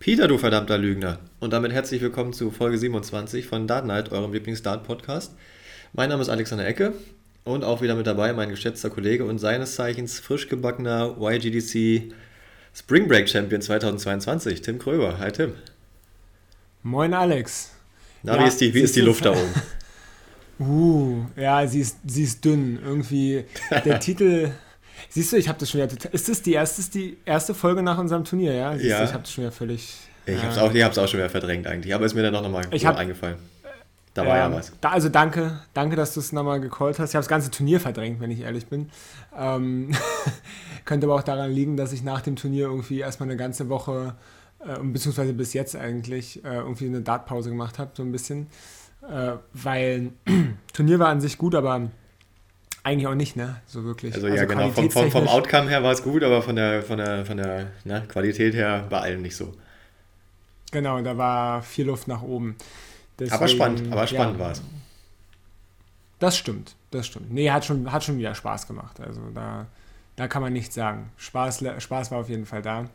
Peter, du verdammter Lügner. Und damit herzlich willkommen zu Folge 27 von Dart Night, eurem Lieblings-Dart-Podcast. Mein Name ist Alexander Ecke und auch wieder mit dabei mein geschätzter Kollege und seines Zeichens frisch gebackener YGDC Spring Break Champion 2022, Tim Kröber. Hi Tim. Moin Alex. Na, ja, wie ist die, wie ist die Luft da oben? Uh, ja, sie ist, sie ist dünn. Irgendwie der Titel. Siehst du, ich habe das schon wieder. Ist das die erste, die erste Folge nach unserem Turnier, ja? Siehst ja. Du, ich habe das schon wieder völlig. Ich habe es auch, ich auch schon wieder verdrängt eigentlich, aber ist mir dann auch nochmal hab, eingefallen. Da war ähm, ja was. Da, also danke, danke, dass du es nochmal gecallt hast. Ich habe das ganze Turnier verdrängt, wenn ich ehrlich bin. Ähm, könnte aber auch daran liegen, dass ich nach dem Turnier irgendwie erstmal eine ganze Woche, äh, beziehungsweise bis jetzt eigentlich, äh, irgendwie eine Dartpause gemacht habe, so ein bisschen äh, weil Turnier war an sich gut, aber eigentlich auch nicht, ne? So wirklich. Also, also ja, genau, vom, vom, vom Outcome her war es gut, aber von der, von der, von der ne, Qualität her bei allen nicht so. Genau, da war viel Luft nach oben. Deswegen, aber spannend, aber spannend ja, war es. Das stimmt, das stimmt. Nee, hat schon, hat schon wieder Spaß gemacht. Also da, da kann man nichts sagen. Spaß, Spaß war auf jeden Fall da.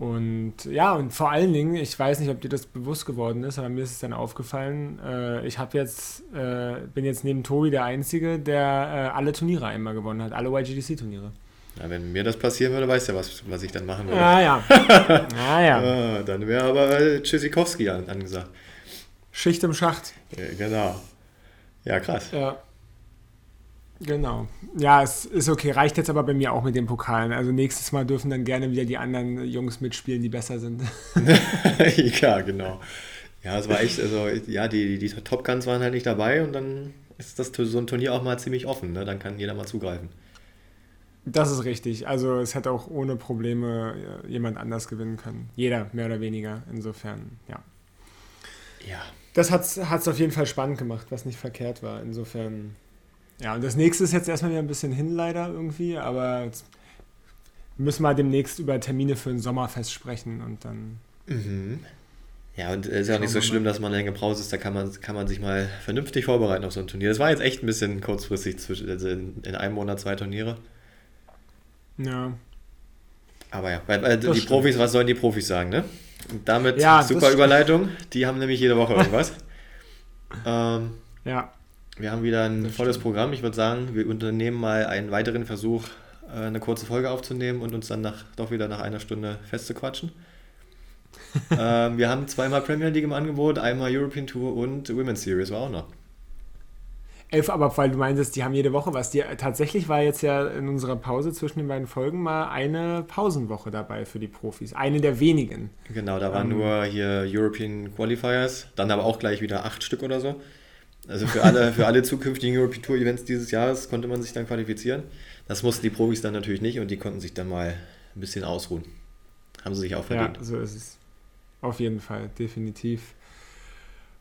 Und ja, und vor allen Dingen, ich weiß nicht, ob dir das bewusst geworden ist, aber mir ist es dann aufgefallen, äh, ich habe jetzt, äh, bin jetzt neben Tobi der Einzige, der äh, alle Turniere einmal gewonnen hat, alle YGDC-Turniere. Ja, wenn mir das passieren würde, weißt du ja, was, was ich dann machen würde. Ah ja. ah, ja. ja dann wäre aber äh, Tschüssikowski angesagt. Schicht im Schacht. Ja, genau. Ja, krass. Ja. Genau. Ja, es ist okay. Reicht jetzt aber bei mir auch mit den Pokalen. Also nächstes Mal dürfen dann gerne wieder die anderen Jungs mitspielen, die besser sind. ja, genau. Ja, es war echt, also ja, die, die Top Guns waren halt nicht dabei und dann ist das so ein Turnier auch mal ziemlich offen. Ne? Dann kann jeder mal zugreifen. Das ist richtig. Also es hätte auch ohne Probleme äh, jemand anders gewinnen können. Jeder, mehr oder weniger. Insofern, ja. Ja. Das hat es auf jeden Fall spannend gemacht, was nicht verkehrt war. Insofern ja, und das nächste ist jetzt erstmal wieder ein bisschen hin, leider irgendwie, aber jetzt müssen wir demnächst über Termine für ein Sommerfest sprechen und dann. Mhm. Ja, und es ist ja auch nicht so schlimm, dass man länger Pause ist, da kann man, kann man sich mal vernünftig vorbereiten auf so ein Turnier. Das war jetzt echt ein bisschen kurzfristig, zwischen, also in, in einem Monat zwei Turniere. Ja. Aber ja, weil, weil die stimmt. Profis, was sollen die Profis sagen, ne? Und damit ja, super Überleitung, die haben nämlich jede Woche irgendwas. ähm, ja. Wir haben wieder ein das volles stimmt. Programm. Ich würde sagen, wir unternehmen mal einen weiteren Versuch, äh, eine kurze Folge aufzunehmen und uns dann nach, doch wieder nach einer Stunde festzuquatschen. ähm, wir haben zweimal Premier League im Angebot, einmal European Tour und Women's Series war auch noch. Elf, aber weil du meinst, die haben jede Woche was. Die, tatsächlich war jetzt ja in unserer Pause zwischen den beiden Folgen mal eine Pausenwoche dabei für die Profis. Eine der wenigen. Genau, da waren ähm, nur hier European Qualifiers, dann aber auch gleich wieder acht Stück oder so. Also für alle, für alle zukünftigen European Tour Events dieses Jahres konnte man sich dann qualifizieren. Das mussten die Profis dann natürlich nicht und die konnten sich dann mal ein bisschen ausruhen. Haben sie sich auch verdient. Ja, so ist es. Auf jeden Fall, definitiv.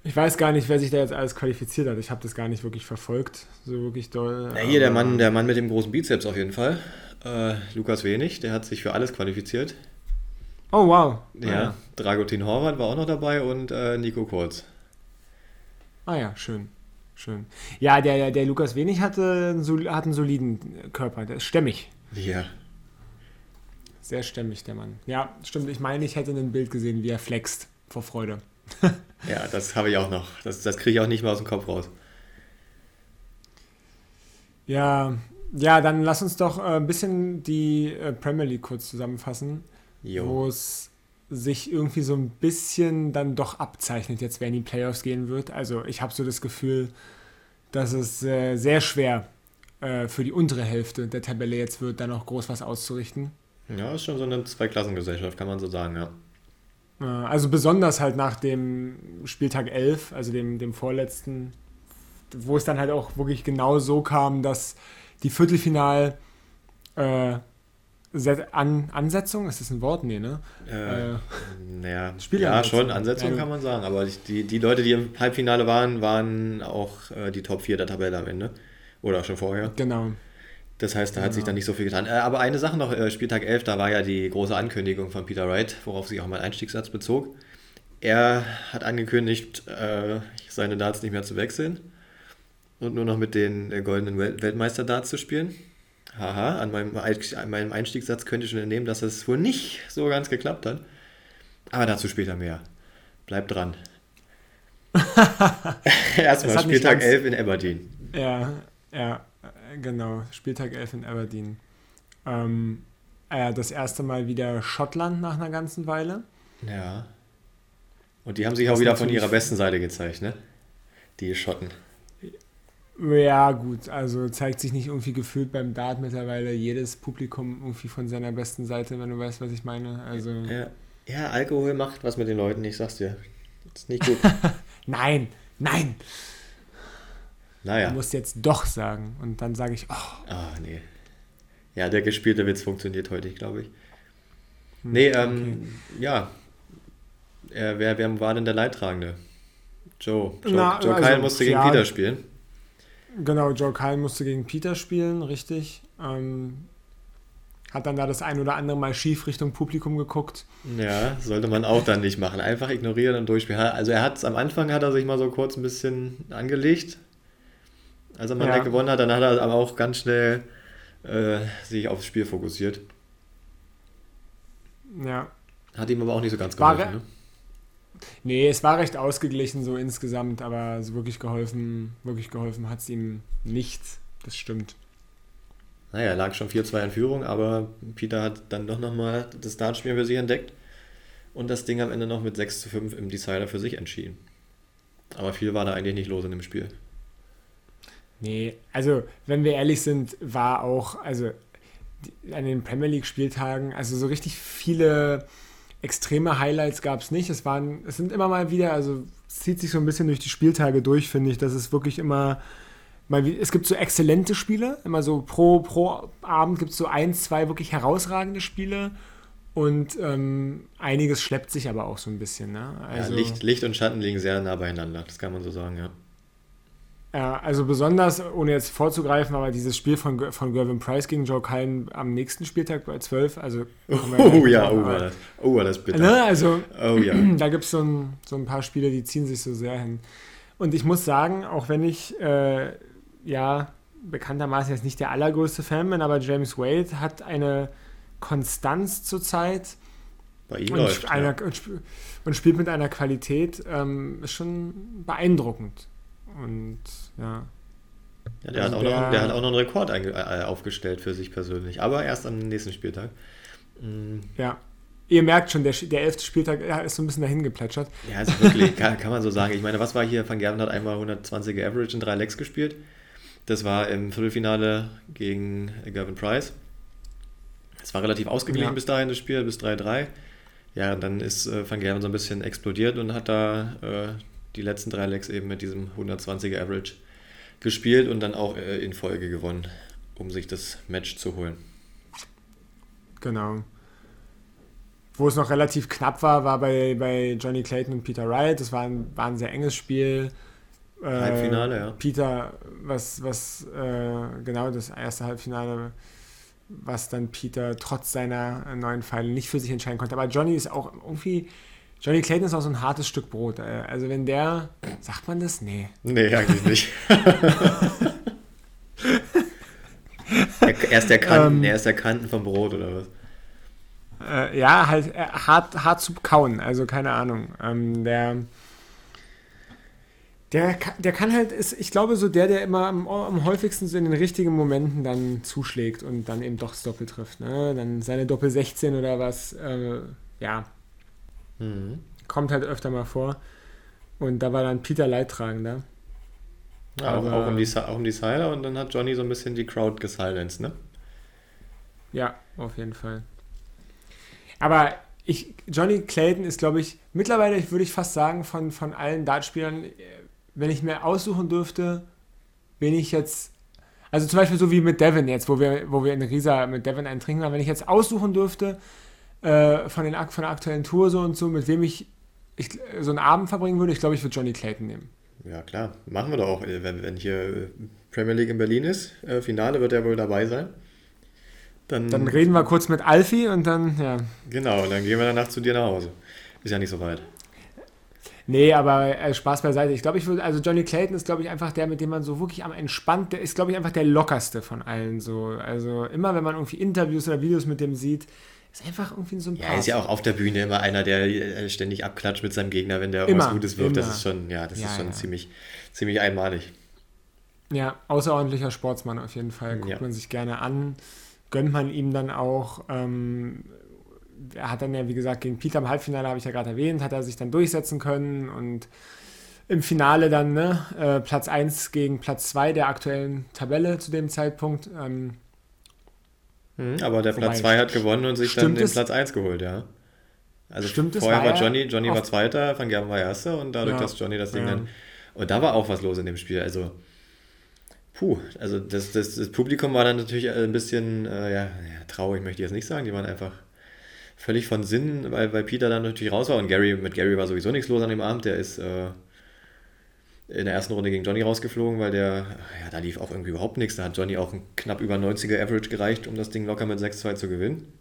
Ich weiß gar nicht, wer sich da jetzt alles qualifiziert hat. Ich habe das gar nicht wirklich verfolgt, so wirklich doll. Ja, hier der Mann, der Mann mit dem großen Bizeps auf jeden Fall. Äh, Lukas Wenig, der hat sich für alles qualifiziert. Oh wow. Ja, ja. Dragutin Horvath war auch noch dabei und äh, Nico Kurz. Ah ja, schön. Schön. Ja, der, der Lukas Wenig hatte hat einen soliden Körper. Der ist stämmig. Ja. Sehr stämmig, der Mann. Ja, stimmt. Ich meine, ich hätte ein Bild gesehen, wie er flext vor Freude. ja, das habe ich auch noch. Das, das kriege ich auch nicht mehr aus dem Kopf raus. Ja, ja, dann lass uns doch äh, ein bisschen die äh, Premier League kurz zusammenfassen. Wo es sich irgendwie so ein bisschen dann doch abzeichnet, jetzt wer in die Playoffs gehen wird. Also ich habe so das Gefühl, dass es äh, sehr schwer äh, für die untere Hälfte der Tabelle jetzt wird, da noch groß was auszurichten. Ja, ist schon so eine Zweiklassengesellschaft, kann man so sagen, ja. Also besonders halt nach dem Spieltag 11, also dem, dem vorletzten, wo es dann halt auch wirklich genau so kam, dass die Viertelfinal äh, an Ansetzung, ist das ein Wort? Nee, ne? Äh, äh, naja, ja, schon, Ansetzung ja, kann man sagen. Aber die, die Leute, die im Halbfinale waren, waren auch äh, die Top 4 der Tabelle am Ende. Oder schon vorher. Genau. Das heißt, da genau. hat sich genau. dann nicht so viel getan. Äh, aber eine Sache noch, äh, Spieltag 11, da war ja die große Ankündigung von Peter Wright, worauf sich auch mein Einstiegssatz bezog. Er hat angekündigt, äh, seine Darts nicht mehr zu wechseln und nur noch mit den goldenen Weltmeister-Darts zu spielen. Haha, an meinem, an meinem Einstiegssatz könnte ich schon entnehmen, dass es wohl nicht so ganz geklappt hat. Aber dazu später mehr. Bleibt dran. Erstmal Spieltag 11 in Aberdeen. Ja, ja, genau. Spieltag 11 in Aberdeen. Ähm, äh, das erste Mal wieder Schottland nach einer ganzen Weile. Ja. Und die haben sich auch wieder von ihrer besten Seite gezeigt, ne? Die Schotten. Ja, gut, also zeigt sich nicht irgendwie gefühlt beim Dart mittlerweile jedes Publikum irgendwie von seiner besten Seite, wenn du weißt, was ich meine. Also ja, ja Alkohol macht was mit den Leuten, ich sag's dir. Das ist nicht gut. nein, nein. Naja. Du musst jetzt doch sagen. Und dann sage ich, oh. Ah, nee. Ja, der gespielte Witz funktioniert heute, glaube ich. Hm, nee, ähm, okay. ja. Äh, wer, wer war denn der Leidtragende? Joe. Joe, Na, Joe also, Kyle musste gegen ja, Peter spielen. Genau, Joe Kyle musste gegen Peter spielen, richtig. Ähm, hat dann da das ein oder andere Mal schief Richtung Publikum geguckt. Ja, sollte man auch dann nicht machen. Einfach ignorieren und durchspielen. Also er hat am Anfang hat er sich mal so kurz ein bisschen angelegt. Als er mal ja. gewonnen hat, dann hat er aber auch ganz schnell äh, sich aufs Spiel fokussiert. Ja. Hat ihm aber auch nicht so ganz geholfen, ne? Nee, es war recht ausgeglichen so insgesamt, aber so wirklich geholfen, wirklich geholfen hat es ihm nicht. Das stimmt. Naja, er lag schon 4-2 in Führung, aber Peter hat dann doch nochmal das Dartspiel für sich entdeckt und das Ding am Ende noch mit 6 zu 5 im Decider für sich entschieden. Aber viel war da eigentlich nicht los in dem Spiel. Nee, also wenn wir ehrlich sind, war auch, also an den Premier League Spieltagen, also so richtig viele extreme Highlights gab es nicht. Es waren, es sind immer mal wieder, also es zieht sich so ein bisschen durch die Spieltage durch, finde ich, dass es wirklich immer, mal, es gibt so exzellente Spiele, immer so pro, pro Abend gibt es so ein, zwei wirklich herausragende Spiele und ähm, einiges schleppt sich aber auch so ein bisschen. Ne? Also, ja, Licht, Licht und Schatten liegen sehr nah beieinander, das kann man so sagen, ja. Ja, also besonders, ohne jetzt vorzugreifen, aber dieses Spiel von, von Gervin Price gegen Joe Cullen am nächsten Spieltag bei 12, also... Oh ja, oh, war das, oh, war das bitter. Ne, also, oh, ja. da gibt es so ein, so ein paar Spiele, die ziehen sich so sehr hin. Und ich muss sagen, auch wenn ich, äh, ja, bekanntermaßen jetzt nicht der allergrößte Fan bin, aber James Wade hat eine Konstanz zurzeit. Bei ihm und, läuft, einer, ja. und, und, spielt mit einer Qualität, ähm, ist schon beeindruckend. Und ja. ja der, also hat auch der, noch, der hat auch noch einen Rekord äh, aufgestellt für sich persönlich, aber erst am nächsten Spieltag. Mhm. Ja. Ihr merkt schon, der, der elfte Spieltag ja, ist so ein bisschen dahin geplätschert. Ja, also wirklich, kann, kann, man so sagen. Ich meine, was war hier? Van Gerven hat einmal 120er Average in drei Legs gespielt. Das war im Viertelfinale gegen Gavin Price. Es war relativ ausgeglichen ja. bis dahin, das Spiel, bis 3-3. Ja, und dann ist äh, Van Gerven so ein bisschen explodiert und hat da äh, die letzten drei Legs eben mit diesem 120er Average gespielt und dann auch äh, in Folge gewonnen, um sich das Match zu holen. Genau. Wo es noch relativ knapp war, war bei, bei Johnny Clayton und Peter Wright. Das war ein, war ein sehr enges Spiel. Äh, Halbfinale, ja. Peter, was, was äh, genau das erste Halbfinale, was dann Peter trotz seiner neuen Pfeile nicht für sich entscheiden konnte. Aber Johnny ist auch irgendwie Johnny Clayton ist auch so ein hartes Stück Brot. Äh, also wenn der, sagt man das? Nee. Nee, eigentlich nicht. er, ist der Kanten, ähm, er ist der Kanten vom Brot oder was? Äh, ja, halt äh, hart, hart zu kauen, also keine Ahnung. Ähm, der, der, der kann halt, ist, ich glaube, so der, der immer am, am häufigsten so in den richtigen Momenten dann zuschlägt und dann eben doch das Doppel trifft. Ne? Dann seine Doppel 16 oder was, äh, ja, Mhm. Kommt halt öfter mal vor. Und da war dann Peter Leidtragender. Ja, auch, auch, um die, auch um die Siler und dann hat Johnny so ein bisschen die Crowd gesilenced, ne? Ja, auf jeden Fall. Aber ich, Johnny Clayton ist, glaube ich, mittlerweile würde ich fast sagen, von, von allen Dartspielern, wenn ich mir aussuchen dürfte, bin ich jetzt, also zum Beispiel so wie mit Devin jetzt, wo wir, wo wir in Risa mit Devin einen trinken haben, wenn ich jetzt aussuchen dürfte, äh, von, den, von der aktuellen Tour so und so, mit wem ich, ich so einen Abend verbringen würde, ich glaube, ich würde Johnny Clayton nehmen. Ja, klar. Machen wir doch auch. Wenn, wenn hier äh, Premier League in Berlin ist, äh, Finale wird er wohl dabei sein. Dann, dann reden wir kurz mit Alfie und dann, ja. Genau, dann gehen wir danach zu dir nach Hause. Ist ja nicht so weit. Nee, aber äh, Spaß beiseite. Ich glaube, ich würde, also Johnny Clayton ist, glaube ich, einfach der, mit dem man so wirklich am entspannt, der ist, glaube ich, einfach der lockerste von allen so. Also immer, wenn man irgendwie Interviews oder Videos mit dem sieht, ist einfach irgendwie ein Sympath. Ja, er ist ja auch auf der Bühne immer einer, der äh, ständig abklatscht mit seinem Gegner, wenn der immer, Gutes wirft. Immer. Das ist schon, ja, das ja, ist schon ja. ziemlich, ziemlich einmalig. Ja, außerordentlicher Sportsmann auf jeden Fall. Guckt ja. man sich gerne an. Gönnt man ihm dann auch. Ähm, er hat dann ja, wie gesagt, gegen Peter im Halbfinale, habe ich ja gerade erwähnt, hat er sich dann durchsetzen können und im Finale dann ne, äh, Platz 1 gegen Platz 2 der aktuellen Tabelle zu dem Zeitpunkt. Ähm, hm, aber der Platz 2 hat gewonnen und sich dann den es? Platz 1 geholt, ja. Also Stimmt vorher war, war Johnny, Johnny war Zweiter, Van Gerben war Erster und dadurch, ja, dass Johnny das Ding ja. dann. Und da war auch was los in dem Spiel. Also, puh, also das, das, das Publikum war dann natürlich ein bisschen äh, ja, ja, traurig, möchte ich jetzt nicht sagen. Die waren einfach völlig von Sinn, weil, weil Peter dann natürlich raus war und Gary, mit Gary war sowieso nichts los an dem Abend. Der ist äh, in der ersten Runde gegen Johnny rausgeflogen, weil der, ja, da lief auch irgendwie überhaupt nichts. Da hat Johnny auch ein knapp über 90er Average gereicht, um das Ding locker mit 6-2 zu gewinnen.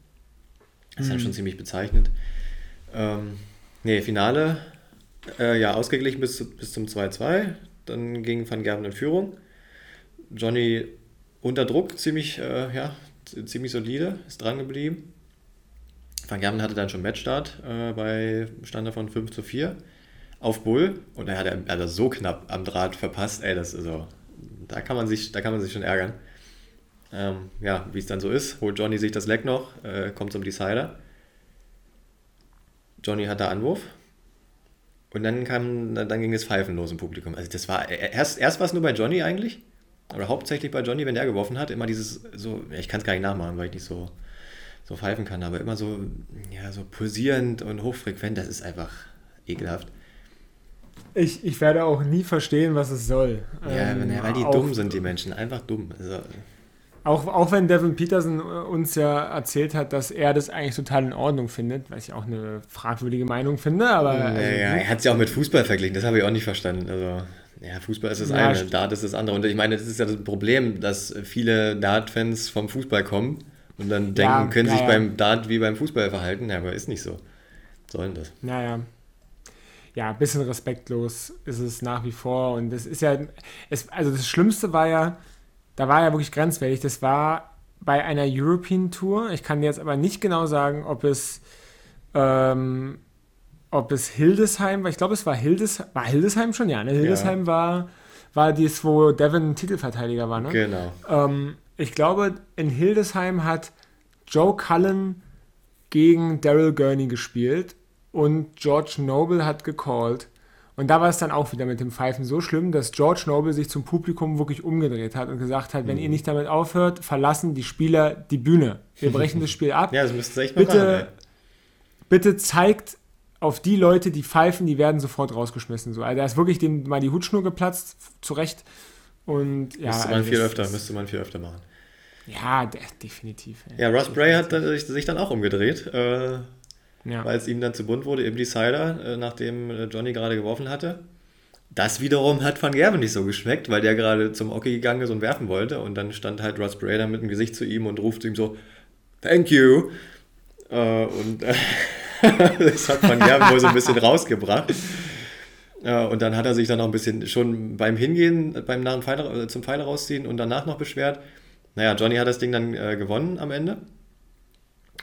Das ist mhm. dann schon ziemlich bezeichnend. Ähm, nee, Finale, äh, ja, ausgeglichen bis, bis zum 2-2. Dann ging Van Gerven in Führung. Johnny unter Druck, ziemlich, äh, ja, ziemlich solide, ist dran geblieben. Van Gerven hatte dann schon Matchstart äh, bei Stand von 5 zu 4 auf Bull und er hat er also so knapp am Draht verpasst, ey, das ist so, da kann man sich, da kann man sich schon ärgern. Ähm, ja, wie es dann so ist, holt Johnny sich das Leck noch, äh, kommt zum Decider. Johnny hat da Anwurf. Und dann kam, dann ging es Pfeifen los im Publikum. Also das war, erst, erst war es nur bei Johnny eigentlich, oder hauptsächlich bei Johnny, wenn der geworfen hat, immer dieses so, ich kann es gar nicht nachmachen, weil ich nicht so, so pfeifen kann, aber immer so, ja, so pulsierend und hochfrequent, das ist einfach ekelhaft. Ich, ich werde auch nie verstehen, was es soll. Ja, ähm, weil die auch, dumm sind, die Menschen. Einfach dumm. Also, auch, auch wenn Devin Peterson uns ja erzählt hat, dass er das eigentlich total in Ordnung findet, was ich auch eine fragwürdige Meinung finde, aber. Ja, also, er hat es ja auch mit Fußball verglichen, das habe ich auch nicht verstanden. Also, ja, Fußball ist das ja, eine, Dart ist das andere. Und ich meine, das ist ja das Problem, dass viele Dart-Fans vom Fußball kommen und dann denken, ja, können ja, sich beim Dart wie beim Fußball verhalten. Ja, aber ist nicht so. Sollen das. Naja ja, ein bisschen respektlos ist es nach wie vor. Und das ist ja, es, also das Schlimmste war ja, da war ja wirklich grenzwertig. Das war bei einer European Tour. Ich kann jetzt aber nicht genau sagen, ob es, ähm, ob es Hildesheim war. Ich glaube, es war Hildesheim. War Hildesheim schon? Ja, ne? Hildesheim ja. war, war dies, wo Devin Titelverteidiger war, ne? Genau. Ähm, ich glaube, in Hildesheim hat Joe Cullen gegen Daryl Gurney gespielt und George Noble hat gecallt. Und da war es dann auch wieder mit dem Pfeifen so schlimm, dass George Noble sich zum Publikum wirklich umgedreht hat und gesagt hat, mhm. wenn ihr nicht damit aufhört, verlassen die Spieler die Bühne. Wir brechen das Spiel ab. Ja, das müsst ihr echt bitte, machen, bitte zeigt auf die Leute, die pfeifen, die werden sofort rausgeschmissen. So. Also da ist wirklich dem mal die Hutschnur geplatzt, zurecht. Und, ja, müsste man also viel öfter, müsste man viel öfter machen. Ja, de definitiv. Ja, Russ Bray hat sich dann auch umgedreht. Äh, ja. weil es ihm dann zu bunt wurde im Decider, äh, nachdem äh, Johnny gerade geworfen hatte. Das wiederum hat Van Gerven nicht so geschmeckt, weil der gerade zum Hockey gegangen ist und werfen wollte. Und dann stand halt Russ Brader mit dem Gesicht zu ihm und ruft ihm so, Thank you. Äh, und äh, das hat Van Gerven wohl so ein bisschen rausgebracht. Äh, und dann hat er sich dann auch ein bisschen schon beim Hingehen, beim nach Pfeil, äh, zum Pfeil rausziehen und danach noch beschwert. Naja, Johnny hat das Ding dann gewonnen am Ende.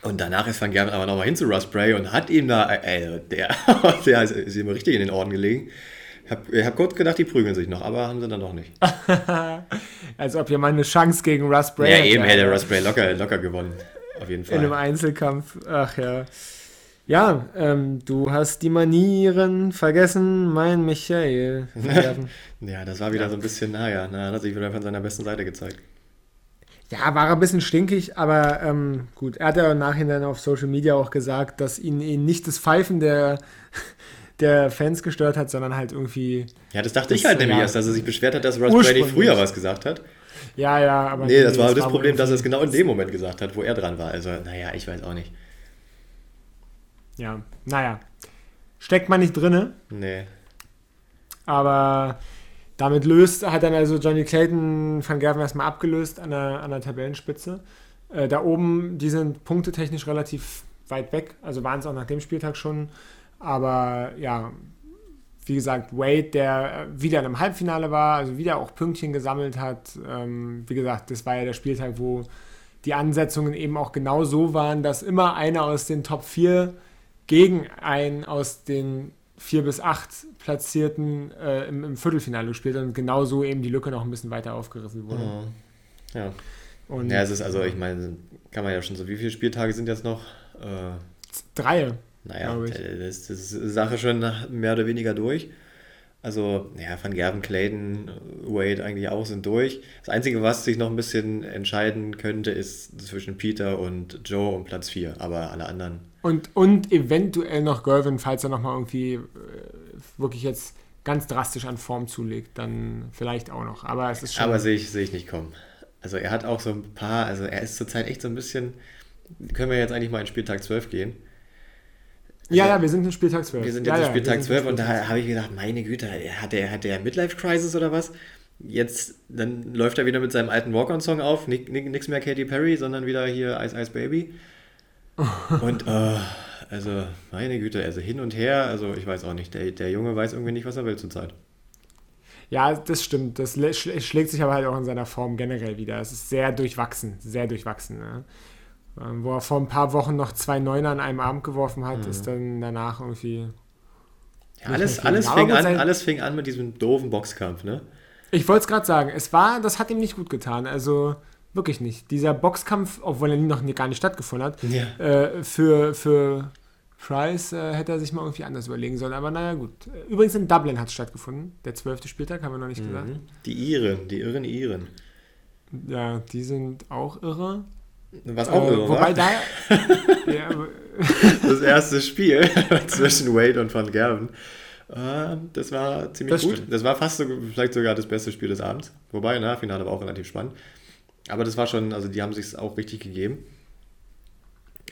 Und danach ist Van Gerven aber nochmal hin zu Russ Bray und hat ihm da, ey, der, der ist ihm richtig in den Orden gelegen. Ich habe hab kurz gedacht, die prügeln sich noch, aber haben sie dann doch nicht. Als ob jemand eine Chance gegen Russ Bray Ja, eben hätte Russ Bray locker, locker gewonnen. Auf jeden Fall. In einem Einzelkampf. Ach ja. Ja, ähm, du hast die Manieren vergessen, mein Michael. ja, das war wieder ja. so ein bisschen, naja, na, hat sich wieder von seiner besten Seite gezeigt. Ja, war ein bisschen stinkig, aber ähm, gut. Er hat ja im Nachhinein auf Social Media auch gesagt, dass ihn, ihn nicht das Pfeifen der, der Fans gestört hat, sondern halt irgendwie. Ja, das dachte das, ich halt nämlich ja, erst, dass er sich beschwert hat, dass Russ Brady früher was gesagt hat. Ja, ja, aber. Nee, das war das, das Problem, dass er es genau in dem Moment gesagt hat, wo er dran war. Also, naja, ich weiß auch nicht. Ja, naja. Steckt man nicht drinne. Nee. Aber damit löst, hat dann also Johnny Clayton Van Gerven erstmal abgelöst an der, an der Tabellenspitze. Äh, da oben, die sind punktetechnisch relativ weit weg, also waren es auch nach dem Spieltag schon. Aber ja, wie gesagt, Wade, der wieder in einem Halbfinale war, also wieder auch Pünktchen gesammelt hat. Ähm, wie gesagt, das war ja der Spieltag, wo die Ansetzungen eben auch genau so waren, dass immer einer aus den Top 4 gegen einen aus den 4 bis 8 Platzierten äh, im, im, Viertelfinale gespielt und genau so eben die Lücke noch ein bisschen weiter aufgerissen wurde. Mhm. Ja. Und ja, es ist also, ich meine, kann man ja schon so, wie viele Spieltage sind jetzt noch? Äh, Drei. Naja, das, das ist Sache schon mehr oder weniger durch. Also, ja, Van Gerven, Clayton, Wade eigentlich auch sind durch. Das Einzige, was sich noch ein bisschen entscheiden könnte, ist zwischen Peter und Joe um Platz 4. Aber alle anderen. Und, und eventuell noch Gervin, falls er nochmal irgendwie äh, wirklich jetzt ganz drastisch an Form zulegt, dann vielleicht auch noch. Aber es ist schon. Aber sehe ich, sehe ich nicht kommen. Also, er hat auch so ein paar, also er ist zurzeit echt so ein bisschen. Können wir jetzt eigentlich mal in Spieltag 12 gehen? Also, ja, ja, wir sind in Spieltag 12. Wir sind jetzt ja, in Spieltag ja, 12 und da habe ich gedacht, meine Güte, hat der, hat der Midlife-Crisis oder was? Jetzt, dann läuft er wieder mit seinem alten Walk-On-Song auf, nichts mehr Katy Perry, sondern wieder hier Ice Ice Baby. Und, uh, also, meine Güte, also hin und her, also ich weiß auch nicht, der, der Junge weiß irgendwie nicht, was er will zurzeit. Ja, das stimmt. Das schlägt sich aber halt auch in seiner Form generell wieder. Es ist sehr durchwachsen, sehr durchwachsen. Ne? Wo er vor ein paar Wochen noch zwei Neuner an einem Abend geworfen hat, mhm. ist dann danach irgendwie. Ja, alles, alles, fing an, alles fing an mit diesem doofen Boxkampf, ne? Ich wollte es gerade sagen, es war, das hat ihm nicht gut getan. Also wirklich nicht. Dieser Boxkampf, obwohl er noch gar nicht stattgefunden hat, ja. äh, für, für Price äh, hätte er sich mal irgendwie anders überlegen sollen. Aber naja, gut. Übrigens in Dublin hat es stattgefunden. Der zwölfte Spieltag, haben wir noch nicht mhm. gesagt. Die Iren, die irren Iren. Ja, die sind auch irre. Was auch äh, irre Wobei war. da. ja, das erste Spiel zwischen Wade und Van Gerven. Äh, das war ziemlich das gut. Stimmt. Das war fast so, vielleicht sogar das beste Spiel des Abends. Wobei, na, Finale war auch relativ spannend. Aber das war schon, also die haben sich auch richtig gegeben.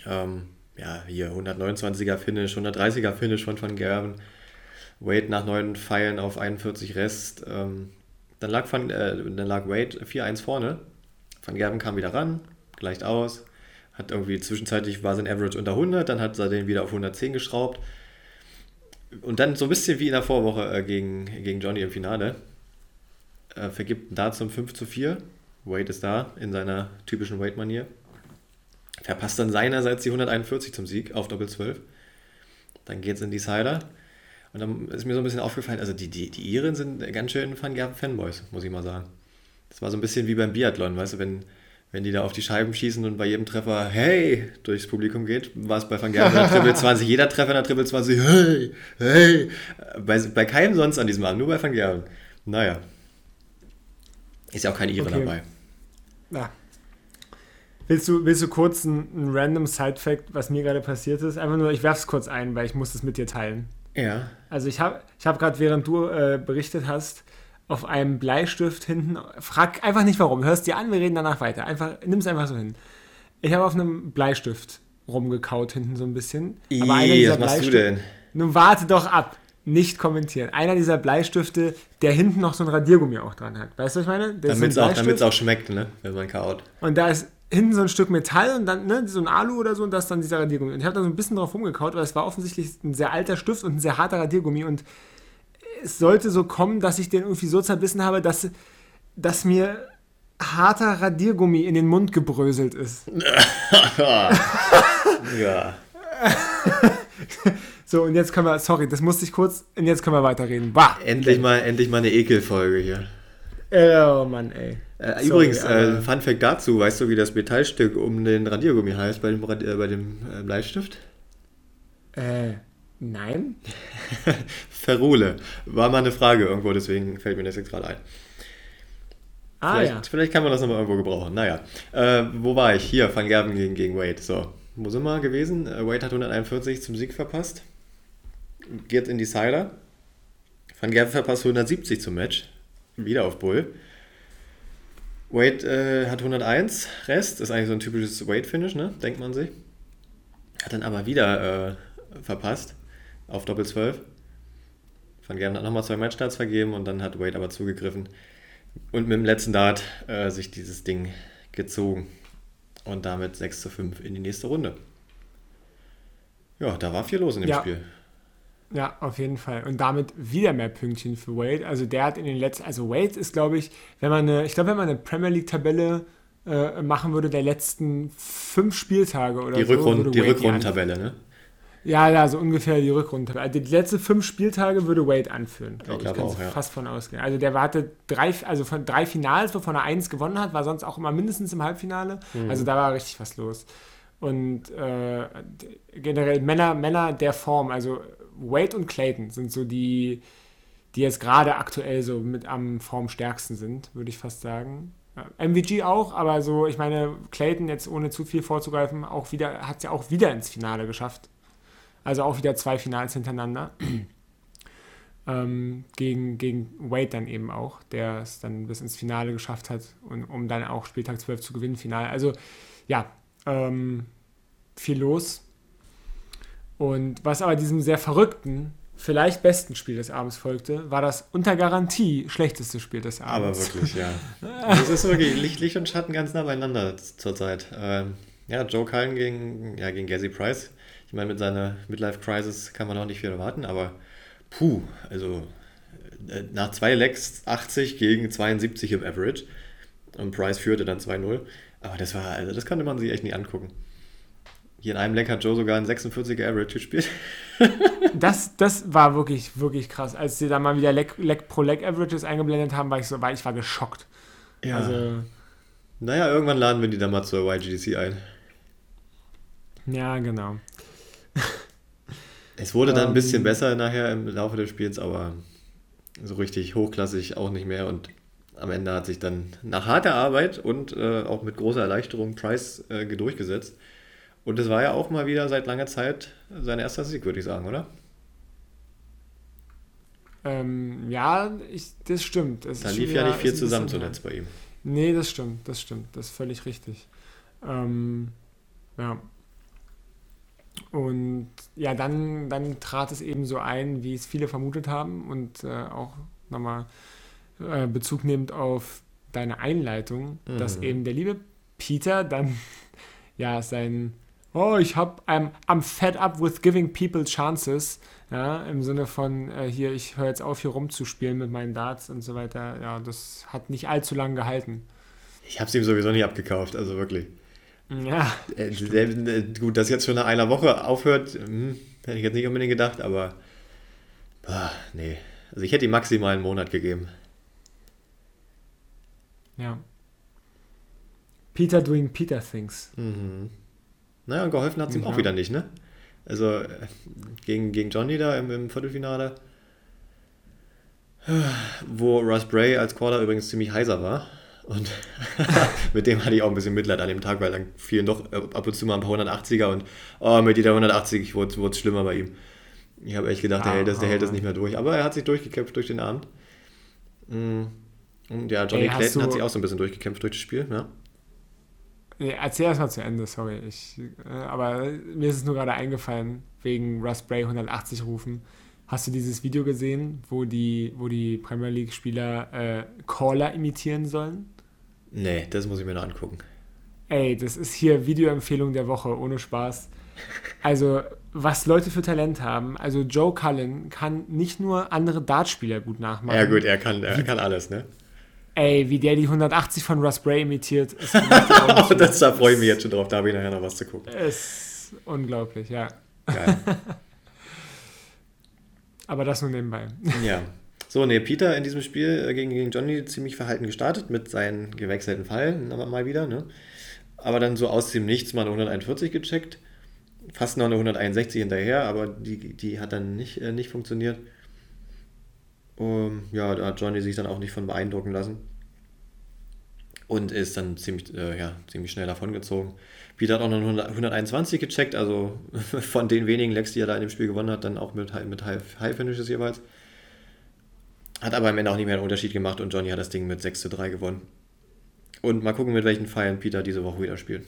Ähm, ja, hier 129er Finish, 130er Finish von Van Gerven. Wade nach neun Pfeilen auf 41 Rest. Ähm, dann, lag Van, äh, dann lag Wade 4-1 vorne. Van Gerven kam wieder ran, gleicht aus. Hat irgendwie zwischenzeitlich war sein Average unter 100, dann hat er den wieder auf 110 geschraubt. Und dann so ein bisschen wie in der Vorwoche äh, gegen, gegen Johnny im Finale. Äh, vergibt da zum 5 zu 4. Wade ist da in seiner typischen Wade-Manier. Verpasst dann seinerseits die 141 zum Sieg auf Doppel 12. Dann geht es in die Cider. Und dann ist mir so ein bisschen aufgefallen, also die, die, die Iren sind ganz schön Fanboys, muss ich mal sagen. Das war so ein bisschen wie beim Biathlon, weißt du, wenn, wenn die da auf die Scheiben schießen und bei jedem Treffer hey durchs Publikum geht, war es bei Van Gerven in der Triple 20, jeder Treffer in der Triple 20, hey, hey. Bei, bei keinem sonst an diesem Abend, nur bei Van Gerven. Naja. Ist ja auch kein Ire okay. dabei. Na, Willst du, willst du kurz ein, ein random Side-Fact, was mir gerade passiert ist? Einfach nur, ich werfe es kurz ein, weil ich muss es mit dir teilen. Ja. Also ich habe ich hab gerade, während du äh, berichtet hast, auf einem Bleistift hinten, frag einfach nicht warum, hörst dir an, wir reden danach weiter. Einfach, nimm es einfach so hin. Ich habe auf einem Bleistift rumgekaut hinten so ein bisschen. Ii, aber einer dieser was machst du denn? Nun warte doch ab. Nicht kommentieren. Einer dieser Bleistifte, der hinten noch so ein Radiergummi auch dran hat. Weißt du, was ich meine? Damit es auch, auch schmeckt, ne? Wenn man kaut. Und da ist hinten so ein Stück Metall und dann ne, so ein Alu oder so und das ist dann dieser Radiergummi. Und ich habe da so ein bisschen drauf rumgekaut, weil es war offensichtlich ein sehr alter Stift und ein sehr harter Radiergummi und es sollte so kommen, dass ich den irgendwie so zerbissen habe, dass, dass mir harter Radiergummi in den Mund gebröselt ist. ja. so, und jetzt können wir, sorry, das musste ich kurz, und jetzt können wir weiterreden. Bah. Endlich mal, endlich mal eine Ekelfolge hier. Oh Mann, ey. Äh, übrigens, äh, Fun Fact dazu, weißt du, wie das Metallstück um den Radiergummi heißt bei dem, äh, bei dem äh, Bleistift? Äh, nein. Ferule. War mal eine Frage irgendwo, deswegen fällt mir das jetzt gerade ein. Ah, vielleicht, ja. vielleicht kann man das nochmal irgendwo gebrauchen. Naja, äh, wo war ich? Hier, Van Gerben gegen, gegen Wade. So, wo sind wir gewesen? Äh, Wade hat 141 zum Sieg verpasst. Geht in die Cider. Van Gerben verpasst 170 zum Match wieder auf Bull. Wade äh, hat 101 Rest, ist eigentlich so ein typisches Wade-Finish, ne? denkt man sich. Hat dann aber wieder äh, verpasst auf Doppel 12. Van Gerven hat nochmal zwei Matchstarts vergeben und dann hat Wade aber zugegriffen und mit dem letzten Dart äh, sich dieses Ding gezogen. Und damit 6 zu 5 in die nächste Runde. Ja, da war viel los in dem ja. Spiel. Ja, auf jeden Fall. Und damit wieder mehr Pünktchen für Wade. Also der hat in den letzten, also Wade ist, glaube ich, wenn man eine, ich glaube, wenn man eine Premier League-Tabelle äh, machen würde der letzten fünf Spieltage oder die so. Rückrund, die Rückrundentabelle, ne? Ja, ja, so ungefähr die Rückrunde. Also die letzten fünf Spieltage würde Wade anführen, glaube ich. Ich glaube auch, ja. fast von ausgehen. Also der hatte drei, also von drei Finals, wovon er eins gewonnen hat, war sonst auch immer mindestens im Halbfinale. Mhm. Also da war richtig was los. Und äh, generell Männer, Männer der Form, also Wade und Clayton sind so die, die jetzt gerade aktuell so mit am formstärksten sind, würde ich fast sagen. MVG auch, aber so, ich meine, Clayton jetzt ohne zu viel vorzugreifen, auch wieder, hat es ja auch wieder ins Finale geschafft. Also auch wieder zwei Finals hintereinander. ähm, gegen, gegen Wade dann eben auch, der es dann bis ins Finale geschafft hat, und, um dann auch Spieltag 12 zu gewinnen, Finale. Also ja, ähm, viel los. Und was aber diesem sehr verrückten, vielleicht besten Spiel des Abends folgte, war das unter Garantie schlechteste Spiel des Abends. Aber wirklich, ja. Das ist wirklich Licht, Licht und Schatten ganz nah beieinander zurzeit. Ähm, ja, Joe Cullen gegen, ja, gegen Gazi Price. Ich meine, mit seiner Midlife-Crisis kann man auch nicht viel erwarten, aber puh, also äh, nach zwei Lecks 80 gegen 72 im Average. Und Price führte dann 2-0. Aber das war, also das konnte man sich echt nicht angucken. Hier in einem Leck hat Joe sogar ein 46er Average gespielt. das, das war wirklich, wirklich krass. Als sie da mal wieder Leck, Leck pro Leck Averages eingeblendet haben, war ich so, war ich war geschockt. Ja. Also, naja, irgendwann laden wir die dann mal zur YGDC ein. Ja, genau. Es wurde dann ein bisschen um, besser nachher im Laufe des Spiels, aber so richtig hochklassig auch nicht mehr. Und am Ende hat sich dann nach harter Arbeit und äh, auch mit großer Erleichterung Price äh, durchgesetzt. Und es war ja auch mal wieder seit langer Zeit sein erster Sieg, würde ich sagen, oder? Ähm, ja, ich, das stimmt. Es da lief ja nicht viel zusammen zuletzt bei ihm. Nee, das stimmt, das stimmt. Das ist völlig richtig. Ähm, ja. Und ja, dann, dann trat es eben so ein, wie es viele vermutet haben und äh, auch nochmal äh, Bezug nehmend auf deine Einleitung, mhm. dass eben der liebe Peter dann ja sein Oh, ich hab I'm, I'm fed up with giving people chances. Ja, im Sinne von äh, hier, ich höre jetzt auf, hier rumzuspielen mit meinen Darts und so weiter. Ja, das hat nicht allzu lange gehalten. Ich habe es ihm sowieso nicht abgekauft, also wirklich. Ja. Äh, äh, gut, dass jetzt schon nach einer Woche aufhört, hm, hätte ich jetzt nicht unbedingt gedacht, aber boah, nee. Also ich hätte ihm maximal einen Monat gegeben. Ja. Peter doing Peter things. Mhm. Naja, und geholfen hat es ihm ja. auch wieder nicht, ne? Also äh, gegen, gegen Johnny da im, im Viertelfinale, wo Russ Bray als Caller übrigens ziemlich heiser war. Und mit dem hatte ich auch ein bisschen Mitleid an dem Tag, weil dann fielen doch ab und zu mal ein paar 180er und oh, mit jeder 180 wurde es schlimmer bei ihm. Ich habe echt gedacht, der, hält das, der hält das nicht mehr durch. Aber er hat sich durchgekämpft durch den Abend. Mm. Und ja, Johnny Ey, Clayton hat sich auch so ein bisschen durchgekämpft durch das Spiel. Ja. Nee, erzähl erstmal zu Ende, sorry. Ich, äh, aber mir ist es nur gerade eingefallen, wegen Russ Bray 180 rufen. Hast du dieses Video gesehen, wo die, wo die Premier League-Spieler äh, Caller imitieren sollen? Nee, das muss ich mir noch angucken. Ey, das ist hier Videoempfehlung der Woche, ohne Spaß. Also, was Leute für Talent haben. Also, Joe Cullen kann nicht nur andere Dartspieler gut nachmachen. Ja, gut, er kann, er kann alles, ne? Ey, wie der die 180 von Russ Bray imitiert. Ist das, da freue ich mich jetzt schon drauf, da habe ich nachher noch was zu gucken. Ist unglaublich, ja. Geil. Aber das nur nebenbei. Ja. So, ne, Peter in diesem Spiel äh, gegen, gegen Johnny ziemlich verhalten gestartet mit seinen gewechselten Fallen, aber mal wieder, ne? Aber dann so aus dem Nichts mal eine 141 gecheckt. Fast noch eine 161 hinterher, aber die, die hat dann nicht, äh, nicht funktioniert. Um, ja, da hat Johnny sich dann auch nicht von beeindrucken lassen. Und ist dann ziemlich, äh, ja, ziemlich schnell davongezogen. Peter hat auch noch 121 gecheckt, also von den wenigen Lecks, die er da in dem Spiel gewonnen hat, dann auch mit, mit High, High Finishes jeweils. Hat aber am Ende auch nicht mehr einen Unterschied gemacht und Johnny hat das Ding mit 6 zu 3 gewonnen. Und mal gucken, mit welchen Pfeilen Peter diese Woche wieder spielt.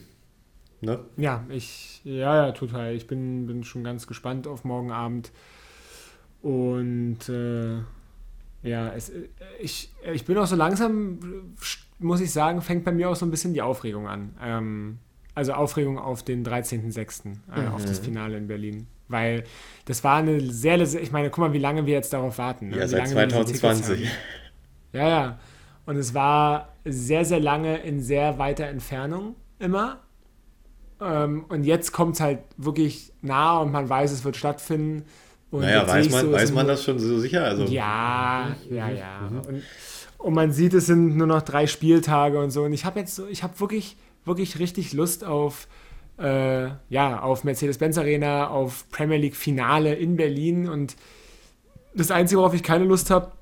Ne? Ja, ich, ja, ja, total. Ich bin, bin schon ganz gespannt auf morgen Abend. Und äh, ja, es, ich, ich bin auch so langsam, muss ich sagen, fängt bei mir auch so ein bisschen die Aufregung an. Ähm, also Aufregung auf den 13.06., äh, mhm. auf das Finale in Berlin. Weil das war eine sehr, ich meine, guck mal, wie lange wir jetzt darauf warten. Ne? Ja, seit 2020. Ja, ja. Und es war sehr, sehr lange in sehr weiter Entfernung immer. Ähm, und jetzt kommt es halt wirklich nah und man weiß, es wird stattfinden. Und naja, weiß man, so, weiß man das schon so sicher? Also, ja, ja, ja. Mhm. Und, und, man sieht, es sind nur noch drei Spieltage und so. Und ich habe jetzt so, ich habe wirklich, wirklich richtig Lust auf, äh, ja, auf Mercedes-Benz Arena, auf Premier League Finale in Berlin. Und das Einzige, worauf ich keine Lust habe,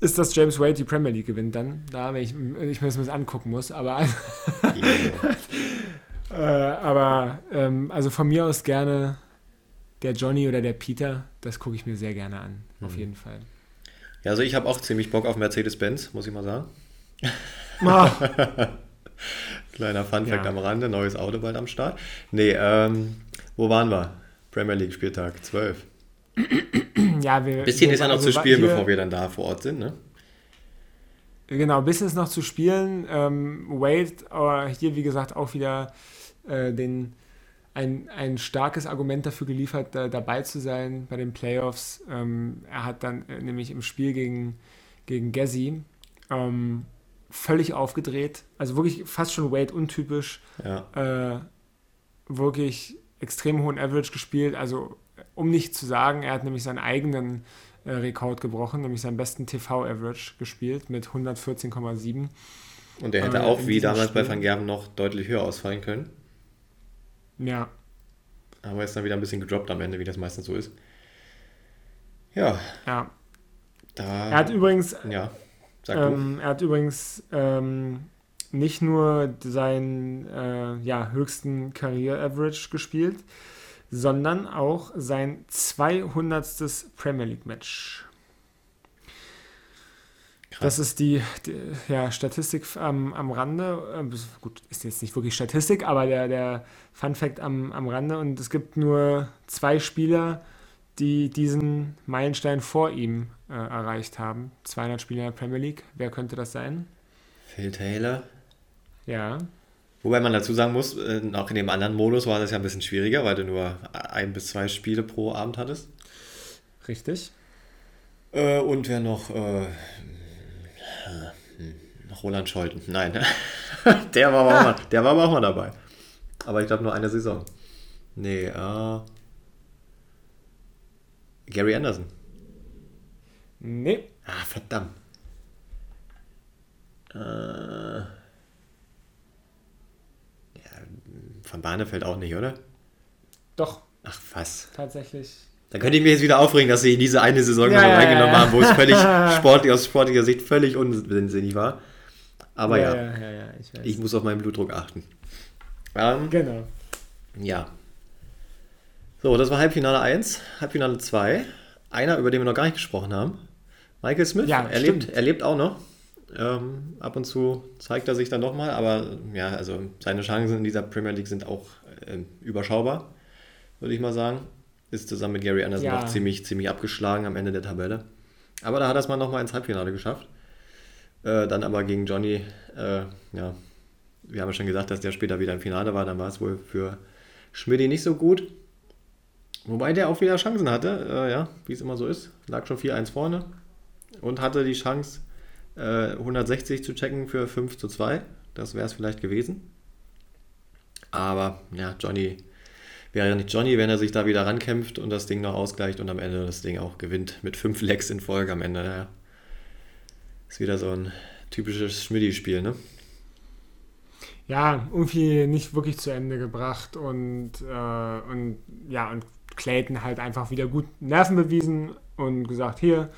ist, dass James Wade die Premier League gewinnt dann. Da, wenn ich, ich mir das mal angucken muss. Aber, äh, aber ähm, also von mir aus gerne der Johnny oder der Peter, das gucke ich mir sehr gerne an, mhm. auf jeden Fall. Ja, also ich habe auch ziemlich Bock auf Mercedes-Benz, muss ich mal sagen. Ah. Kleiner Funfact ja. am Rande, neues Auto bald am Start. Nee, ähm, wo waren wir? Premier League Spieltag 12. ja, wir. Bisschen ist ja noch also zu spielen, bevor wir dann da vor Ort sind, ne? Genau, ein bisschen ist noch zu spielen. Ähm, Wade, aber hier wie gesagt auch wieder äh, den ein, ein starkes Argument dafür geliefert, da, dabei zu sein bei den Playoffs. Ähm, er hat dann äh, nämlich im Spiel gegen, gegen Gezzy ähm, völlig aufgedreht. Also wirklich fast schon Wade untypisch. Ja. Äh, wirklich extrem hohen Average gespielt. Also um nicht zu sagen, er hat nämlich seinen eigenen äh, Rekord gebrochen, nämlich seinen besten TV-Average gespielt mit 114,7. Und er hätte äh, auch, wie damals Spiel. bei Van Gerben, noch deutlich höher ausfallen können. Ja. Aber ist dann wieder ein bisschen gedroppt am Ende, wie das meistens so ist. Ja. Ja. Da, er hat übrigens. Ja. Ähm, er hat übrigens ähm, nicht nur seinen äh, ja, höchsten Career-Average gespielt, sondern auch sein 200. Premier League-Match. Das ist die, die, ja, Statistik am, am Rande. Ähm, gut, ist jetzt nicht wirklich Statistik, aber der, der Fun Fact am, am Rande. Und es gibt nur zwei Spieler, die diesen Meilenstein vor ihm äh, erreicht haben. 200 Spiele in der Premier League. Wer könnte das sein? Phil Taylor. Ja. Wobei man dazu sagen muss, äh, auch in dem anderen Modus war das ja ein bisschen schwieriger, weil du nur ein bis zwei Spiele pro Abend hattest. Richtig. Äh, und wer noch? Äh, Roland Scholten. Nein, der, war aber auch mal, der war aber auch mal dabei. Aber ich glaube nur eine Saison. Nee, äh, Gary Anderson. Nee. Ah, verdammt. Äh, ja, von Barnefeld auch nicht, oder? Doch. Ach, was? Tatsächlich. Da könnte ich mir jetzt wieder aufregen, dass sie in diese eine Saison ja, ja, reingenommen haben, wo es völlig sportlich, aus sportlicher Sicht völlig unsinnig war. Aber ja, ja, ja, ja ich, ich, muss auf meinen Blutdruck achten. Ähm, genau. Ja. So, das war Halbfinale 1. Halbfinale 2. Einer, über den wir noch gar nicht gesprochen haben. Michael Smith. Ja, er, lebt, er lebt auch noch. Ähm, ab und zu zeigt er sich dann nochmal, aber ja, also seine Chancen in dieser Premier League sind auch äh, überschaubar, würde ich mal sagen. Ist zusammen mit Gary Anderson ja. auch ziemlich, ziemlich abgeschlagen am Ende der Tabelle. Aber da hat er es mal nochmal ins Halbfinale geschafft. Äh, dann aber gegen Johnny, äh, ja, wir haben ja schon gesagt, dass der später wieder im Finale war, dann war es wohl für Schmidti nicht so gut. Wobei der auch wieder Chancen hatte, äh, ja, wie es immer so ist. Lag schon 4-1 vorne und hatte die Chance, 160 äh, zu checken für 5 zu 2. Das wäre es vielleicht gewesen. Aber ja, Johnny wäre ja nicht Johnny, wenn er sich da wieder rankämpft und das Ding noch ausgleicht und am Ende das Ding auch gewinnt mit 5 Lecks in Folge am Ende. Ja. Ist wieder so ein typisches Schmidti-Spiel, ne? Ja, irgendwie nicht wirklich zu Ende gebracht und, äh, und ja, und Clayton halt einfach wieder gut Nerven bewiesen und gesagt, hier,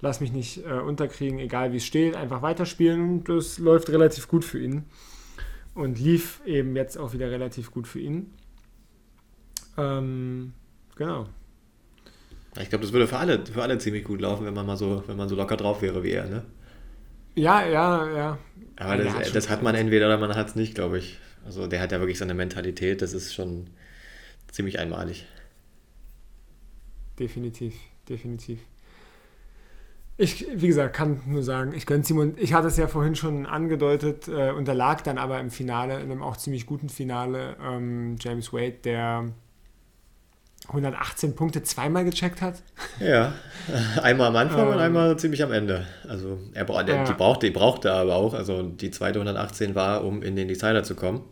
lass mich nicht äh, unterkriegen, egal wie es steht, einfach weiterspielen das läuft relativ gut für ihn. Und lief eben jetzt auch wieder relativ gut für ihn. Ähm, genau. Ich glaube, das würde für alle, für alle ziemlich gut laufen, wenn man mal so, wenn man so locker drauf wäre wie er, ne? Ja, ja, ja. Aber das, hat, das hat man entweder oder man hat es nicht, glaube ich. Also der hat ja wirklich seine Mentalität, das ist schon ziemlich einmalig. Definitiv, definitiv. Ich, wie gesagt, kann nur sagen, ich gönne Simon, ich hatte es ja vorhin schon angedeutet, äh, unterlag dann aber im Finale, in einem auch ziemlich guten Finale, ähm, James Wade, der 118 Punkte zweimal gecheckt hat. Ja, einmal am Anfang Ähm. und einmal ziemlich am Ende. Also er bra Ja. die brauchte, die brauchte er aber auch. Also die zweite 118 war, um in den Decider zu kommen.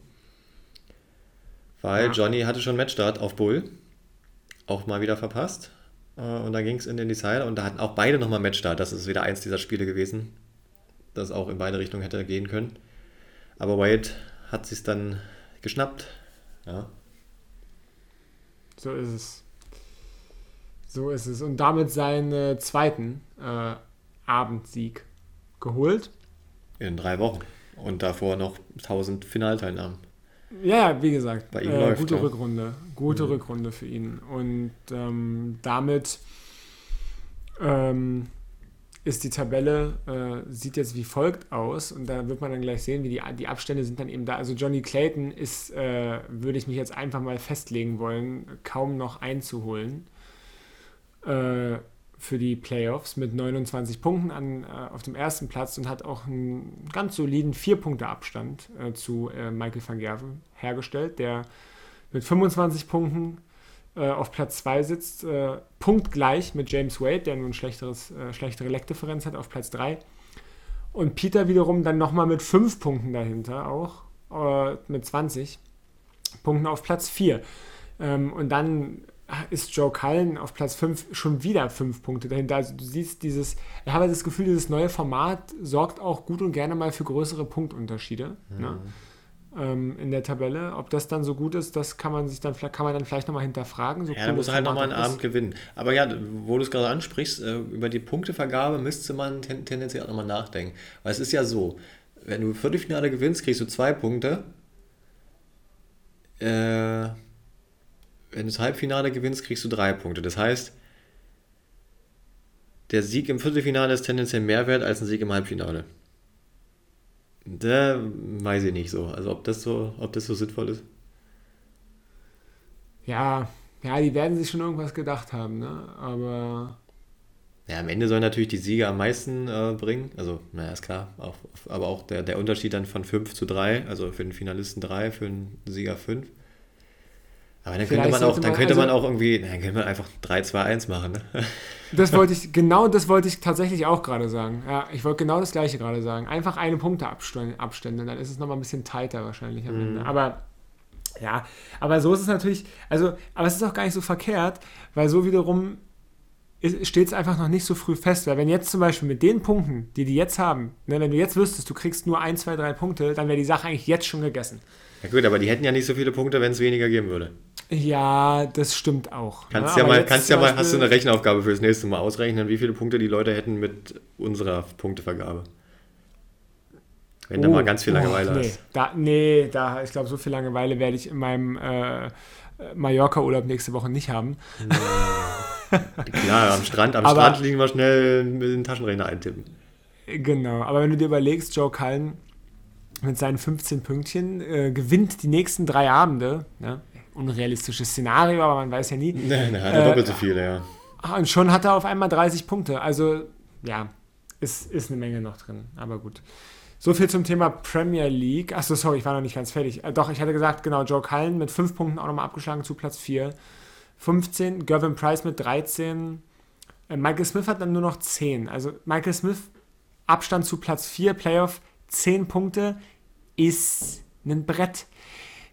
Weil Ja. Johnny hatte schon Matchstart auf Bull. Auch mal wieder verpasst. Äh, Und dann ging es in den Decider und da hatten auch beide nochmal Matchstart. Das ist wieder eins dieser Spiele gewesen, das auch in beide Richtungen hätte gehen können. Aber Wade hat sich dann geschnappt. Ja. So ist es. So ist es. Und damit seinen äh, zweiten äh, Abendsieg geholt. In drei Wochen. Und davor noch 1000 Finalteilnahmen. Ja, wie gesagt, Bei ihm äh, läuft, gute ja. Rückrunde. Gute Mhm. Rückrunde für ihn. Und ähm, damit ähm, ist die Tabelle, äh, sieht jetzt wie folgt aus. Und da wird man dann gleich sehen, wie die, die Abstände sind dann eben da. Also Johnny Clayton ist, äh, würde ich mich jetzt einfach mal festlegen wollen, kaum noch einzuholen äh, für die Playoffs mit 29 Punkten an, äh, auf dem ersten Platz und hat auch einen ganz soliden 4-Punkte-Abstand äh, zu äh, Michael van Gerven hergestellt, der mit 25 Punkten äh, auf Platz 2 sitzt, äh, punktgleich mit James Wade, der nun schlechteres, äh, schlechtere Leckdifferenz hat, auf Platz 3. Und Peter wiederum dann nochmal mit 5 Punkten dahinter auch, äh, mit 20 Punkten auf Platz 4. Ähm, und dann ist Joe Cullen auf Platz 5 schon wieder 5 Punkte dahinter. Also du siehst dieses, ich habe das Gefühl, dieses neue Format sorgt auch gut und gerne mal für größere Punktunterschiede. Ne? Ähm, in der Tabelle. Ob das dann so gut ist, das kann man sich dann vielleicht, kann man dann vielleicht nochmal hinterfragen. So Ja, cool da muss er halt nochmal einen ist. Abend gewinnen. Aber ja, wo du es gerade ansprichst, äh, über die Punktevergabe müsste man ten tendenziell auch nochmal nachdenken. Weil es ist ja so, wenn du Viertelfinale gewinnst, kriegst du zwei Punkte. Äh, wenn du das Halbfinale gewinnst, kriegst du drei Punkte. Das heißt, der Sieg im Viertelfinale ist tendenziell mehr wert als ein Sieg im Halbfinale. Da weiß ich nicht so. Also ob das so, ob das so sinnvoll ist. Ja, ja, die werden sich schon irgendwas gedacht haben, ne? Aber Ja, am Ende sollen natürlich die Sieger am meisten äh, bringen. Also, naja, ist klar. Auch, aber auch der, der Unterschied dann von 5 zu 3, also für den Finalisten 3, für den Sieger 5. Aber dann könnte Vielleicht man auch, dann man- könnte man also- auch irgendwie, dann könnte man einfach 3, 2, 1 machen. Ne? das wollte ich, genau das wollte ich tatsächlich auch gerade sagen. Ja, ich wollte genau das gleiche gerade sagen. Einfach eine Punkteabstände, Abstände, dann ist es nochmal ein bisschen tighter wahrscheinlich am Mhm. Ende. Aber ja, aber so ist es natürlich, also, aber es ist auch gar nicht so verkehrt, weil so wiederum steht es einfach noch nicht so früh fest. Weil wenn jetzt zum Beispiel mit den Punkten, die die jetzt haben, ne, wenn du jetzt wüsstest, du kriegst nur ein, zwei, drei Punkte, dann wäre die Sache eigentlich jetzt schon gegessen. Ja gut, aber die hätten ja nicht so viele Punkte, wenn es weniger geben würde. Ja, das stimmt auch. Kannst ne? ja mal, kannst ja mal, hast du eine Rechenaufgabe fürs nächste Mal ausrechnen, wie viele Punkte die Leute hätten mit unserer Punktevergabe. Wenn du Oh, mal ganz viel oh, Langeweile nee, hast. Da, nee, da, ich glaube, so viel Langeweile werde ich in meinem äh, Mallorca-Urlaub nächste Woche nicht haben. Klar, am Strand, am Aber- Strand liegen wir schnell mit dem Taschenrechner eintippen. Genau, aber wenn du dir überlegst, Joe Cullen mit seinen 15 Pünktchen äh, gewinnt die nächsten drei Abende. Ne? Unrealistisches Szenario, aber man weiß ja nie. Nein, nein, hat er Äh, doppelt so viele, ja. Ah, Und schon hat er auf einmal 30 Punkte. Also, ja, ist, ist eine Menge noch drin. Aber gut. So viel zum Thema Premier League. Achso, sorry, ich war noch nicht ganz fertig. Äh, doch, ich hatte gesagt, genau, Joe Cullen mit 5 Punkten auch nochmal abgeschlagen zu Platz 4. 15, Gervin Price mit 13. Äh, Michael Smith hat dann nur noch 10. Also Michael Smith, Abstand zu Platz 4, Playoff, 10 Punkte, ist ein Brett.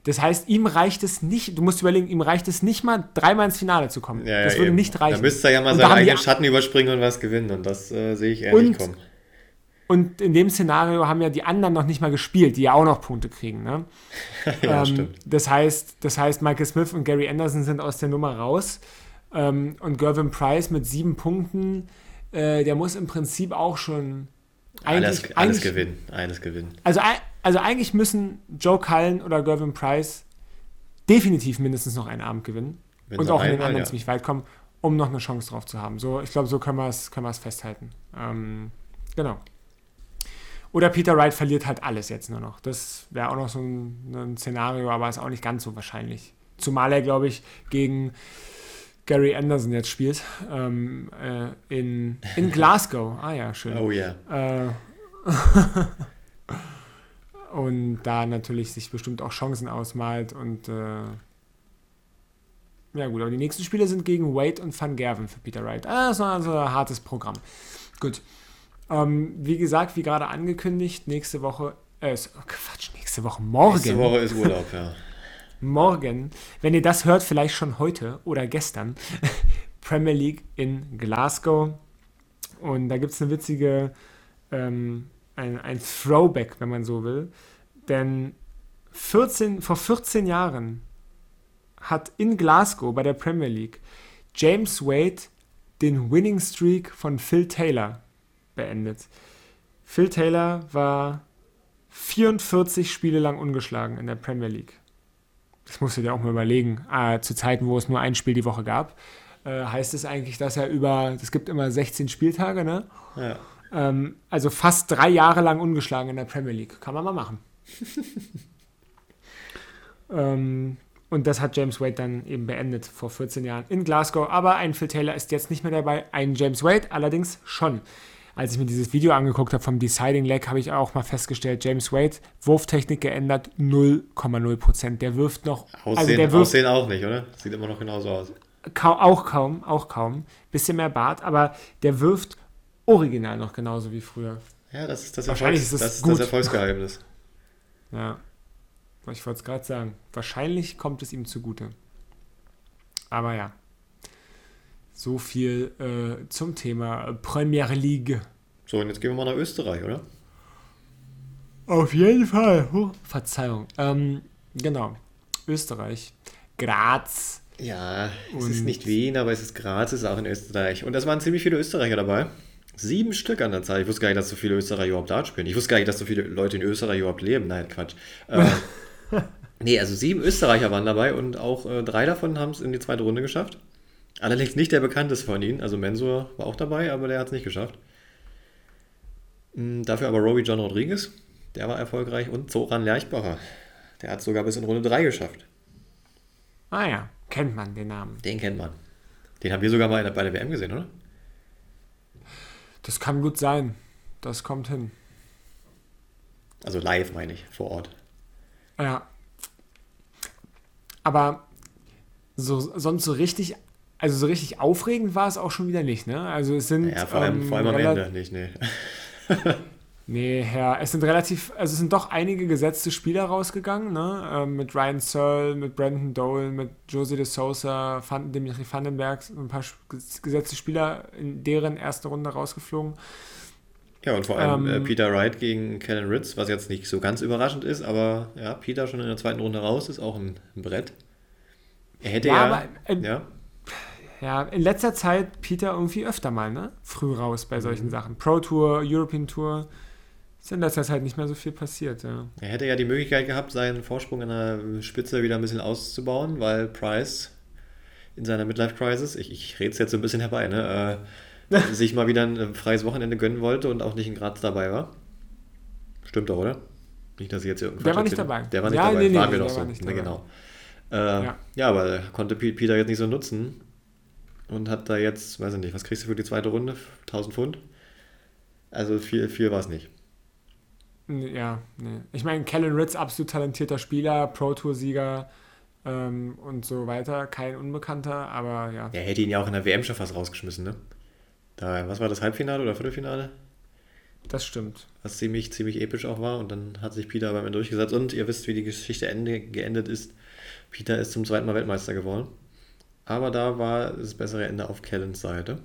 Das heißt, ihm reicht es nicht, du musst überlegen, ihm reicht es nicht mal, dreimal ins Finale zu kommen. Ja, das ja, würde eben. nicht reichen. Da müsste er ja mal Und seinen eigenen Schatten überspringen und was gewinnen. Und das äh, sehe ich eher Und- nicht kommen. Und in dem Szenario haben ja die anderen noch nicht mal gespielt, die ja auch noch Punkte kriegen. Ne? ja, ähm, stimmt. das, heißt, das heißt, Michael Smith und Gary Anderson sind aus der Nummer raus. Ähm, und Gervin Price mit sieben Punkten, äh, der muss im Prinzip auch schon Alles, alles gewinnen. Alles gewinnen. Also, also eigentlich müssen Joe Cullen oder Gervin Price definitiv mindestens noch einen Abend gewinnen Wenn und auch in den anderen ja. ziemlich weit kommen, um noch eine Chance drauf zu haben. So, ich glaube, so können wir es können festhalten. Ähm, genau. Oder Peter Wright verliert halt alles jetzt nur noch. Das wäre auch noch so ein, ein Szenario, aber ist auch nicht ganz so wahrscheinlich. Zumal er, glaube ich, gegen Gary Anderson jetzt spielt. Ähm, äh, in, in Glasgow. Ah ja, schön. Oh ja. Äh, und da natürlich sich bestimmt auch Chancen ausmalt und äh, Ja gut, aber die nächsten Spiele sind gegen Wade und Van Gerven für Peter Wright. Ah, das ist also ein hartes Programm. Gut. Ähm, wie gesagt, wie gerade angekündigt, nächste Woche, äh, oh Quatsch, nächste Woche morgen. Nächste Woche ist Urlaub, ja. morgen, wenn ihr das hört, vielleicht schon heute oder gestern, Premier League in Glasgow. Und da gibt es eine witzige, ähm, ein, ein Throwback, wenn man so will. Denn 14, vor 14 Jahren hat in Glasgow bei der Premier League James Wade den Winning Streak von Phil Taylor beendet. Phil Taylor war 44 Spiele lang ungeschlagen in der Premier League. Das musst du dir auch mal überlegen. Äh, zu Zeiten, wo es nur ein Spiel die Woche gab, äh, heißt es eigentlich, dass er über, es gibt immer 16 Spieltage, ne? ja. Ähm, also fast drei Jahre lang ungeschlagen in der Premier League. Kann man mal machen. ähm, und das hat James Wade dann eben beendet vor 14 Jahren in Glasgow. Aber ein Phil Taylor ist jetzt nicht mehr dabei, ein James Wade allerdings schon. Als ich mir dieses Video angeguckt habe vom Deciding Leg, habe ich auch mal festgestellt, James Wade, Wurftechnik geändert, 0,0%. Der wirft noch. Aussehen, also der wirft Aussehen auch nicht, oder? Sieht immer noch genauso aus. kaum, auch kaum, auch kaum. Bisschen mehr Bart, aber der wirft original noch genauso wie früher. Ja, das ist das, Wahrscheinlich Erfolgs ist es das, ist das Erfolgsgeheimnis. Ja. Ich wollte es gerade sagen. Wahrscheinlich kommt es ihm zugute. Aber ja. So viel äh, zum Thema Premier League. So, und jetzt gehen wir mal nach Österreich, oder? Auf jeden Fall. Huh. Verzeihung. Ähm, genau. Österreich. Graz. Ja, es Und- ist nicht Wien, aber es ist Graz, es ist auch in Österreich. Und es waren ziemlich viele Österreicher dabei. Sieben Stück an der Zahl. Ich wusste gar nicht, dass so viele Österreicher überhaupt Dart spielen. Ich wusste gar nicht, dass so viele Leute in Österreich überhaupt leben. Nein, Quatsch. Äh, nee, also sieben Österreicher waren dabei und auch äh, drei davon haben es in die zweite Runde geschafft. Allerdings nicht der bekannteste von ihnen. Also Mensur war auch dabei, aber der hat es nicht geschafft. Mm, Dafür aber Roby John Rodriguez, der war erfolgreich. Und Zoran Lerchbacher, der hat es sogar bis in Runde 3 geschafft. Ah ja, kennt man den Namen. Den kennt man. Den haben wir sogar mal bei der WM gesehen, oder? Das kann gut sein. Das kommt hin. Also live, meine ich, vor Ort. Ja. Aber so, sonst so richtig, also so richtig aufregend war es auch schon wieder nicht, ne? Also es sind. Ja, vor allem, ähm, vor allem am Ende nicht, nee. Nee, ja, es sind relativ, also es sind doch einige gesetzte Spieler rausgegangen, ne? Ähm, mit Ryan Searle, mit Brandon Dole, mit Jose de Sousa, Van, Dimitri Vandenberg, ein paar gesetzte Spieler in deren erste Runde rausgeflogen. Ja, und vor allem Ähm, äh, Peter Wright gegen Kellen Ritz, was jetzt nicht so ganz überraschend ist, aber ja, Peter schon in der zweiten Runde raus, ist auch ein, ein Brett. Er hätte Ja, ja, aber, äh, ja, Ja, in letzter Zeit Peter irgendwie öfter mal, ne? Früh raus bei Mhm. solchen Sachen. Pro Tour, European Tour. Ist in letzter Zeit nicht mehr so viel passiert, ja. er hätte ja die Möglichkeit gehabt, seinen Vorsprung an der Spitze wieder ein bisschen auszubauen, weil Price in seiner Midlife-Crisis, ich, ich rede es jetzt so ein bisschen herbei, ne, äh, sich mal wieder ein äh, freies Wochenende gönnen wollte und auch nicht in Graz dabei war. Stimmt doch, oder? Nicht, dass ich jetzt irgendwas Der war nicht dabei. Der war nicht Ja, dabei, nee, nee, waren wir der doch so. Ne, genau. Äh, ja. Ja. aber konnte Pe- Peter jetzt nicht so nutzen und hat da jetzt, weiß ich nicht, was kriegst du für die zweite Runde? 1000 Pfund? Also viel, viel war es nicht. Ja, nee. Ich meine, Kellen Ritz, absolut talentierter Spieler, Pro Tour-Sieger ähm, und so weiter. Kein Unbekannter, aber ja. Er hätte ihn ja auch in der WM schon fast rausgeschmissen, ne? Da, was war das Halbfinale oder Viertelfinale? Das stimmt. Was ziemlich, ziemlich episch auch war und dann hat sich Peter beim Ende durchgesetzt und ihr wisst, wie die Geschichte ende, geendet ist. Peter ist zum zweiten Mal Weltmeister geworden. Aber da war das bessere Ende auf Kellens Seite.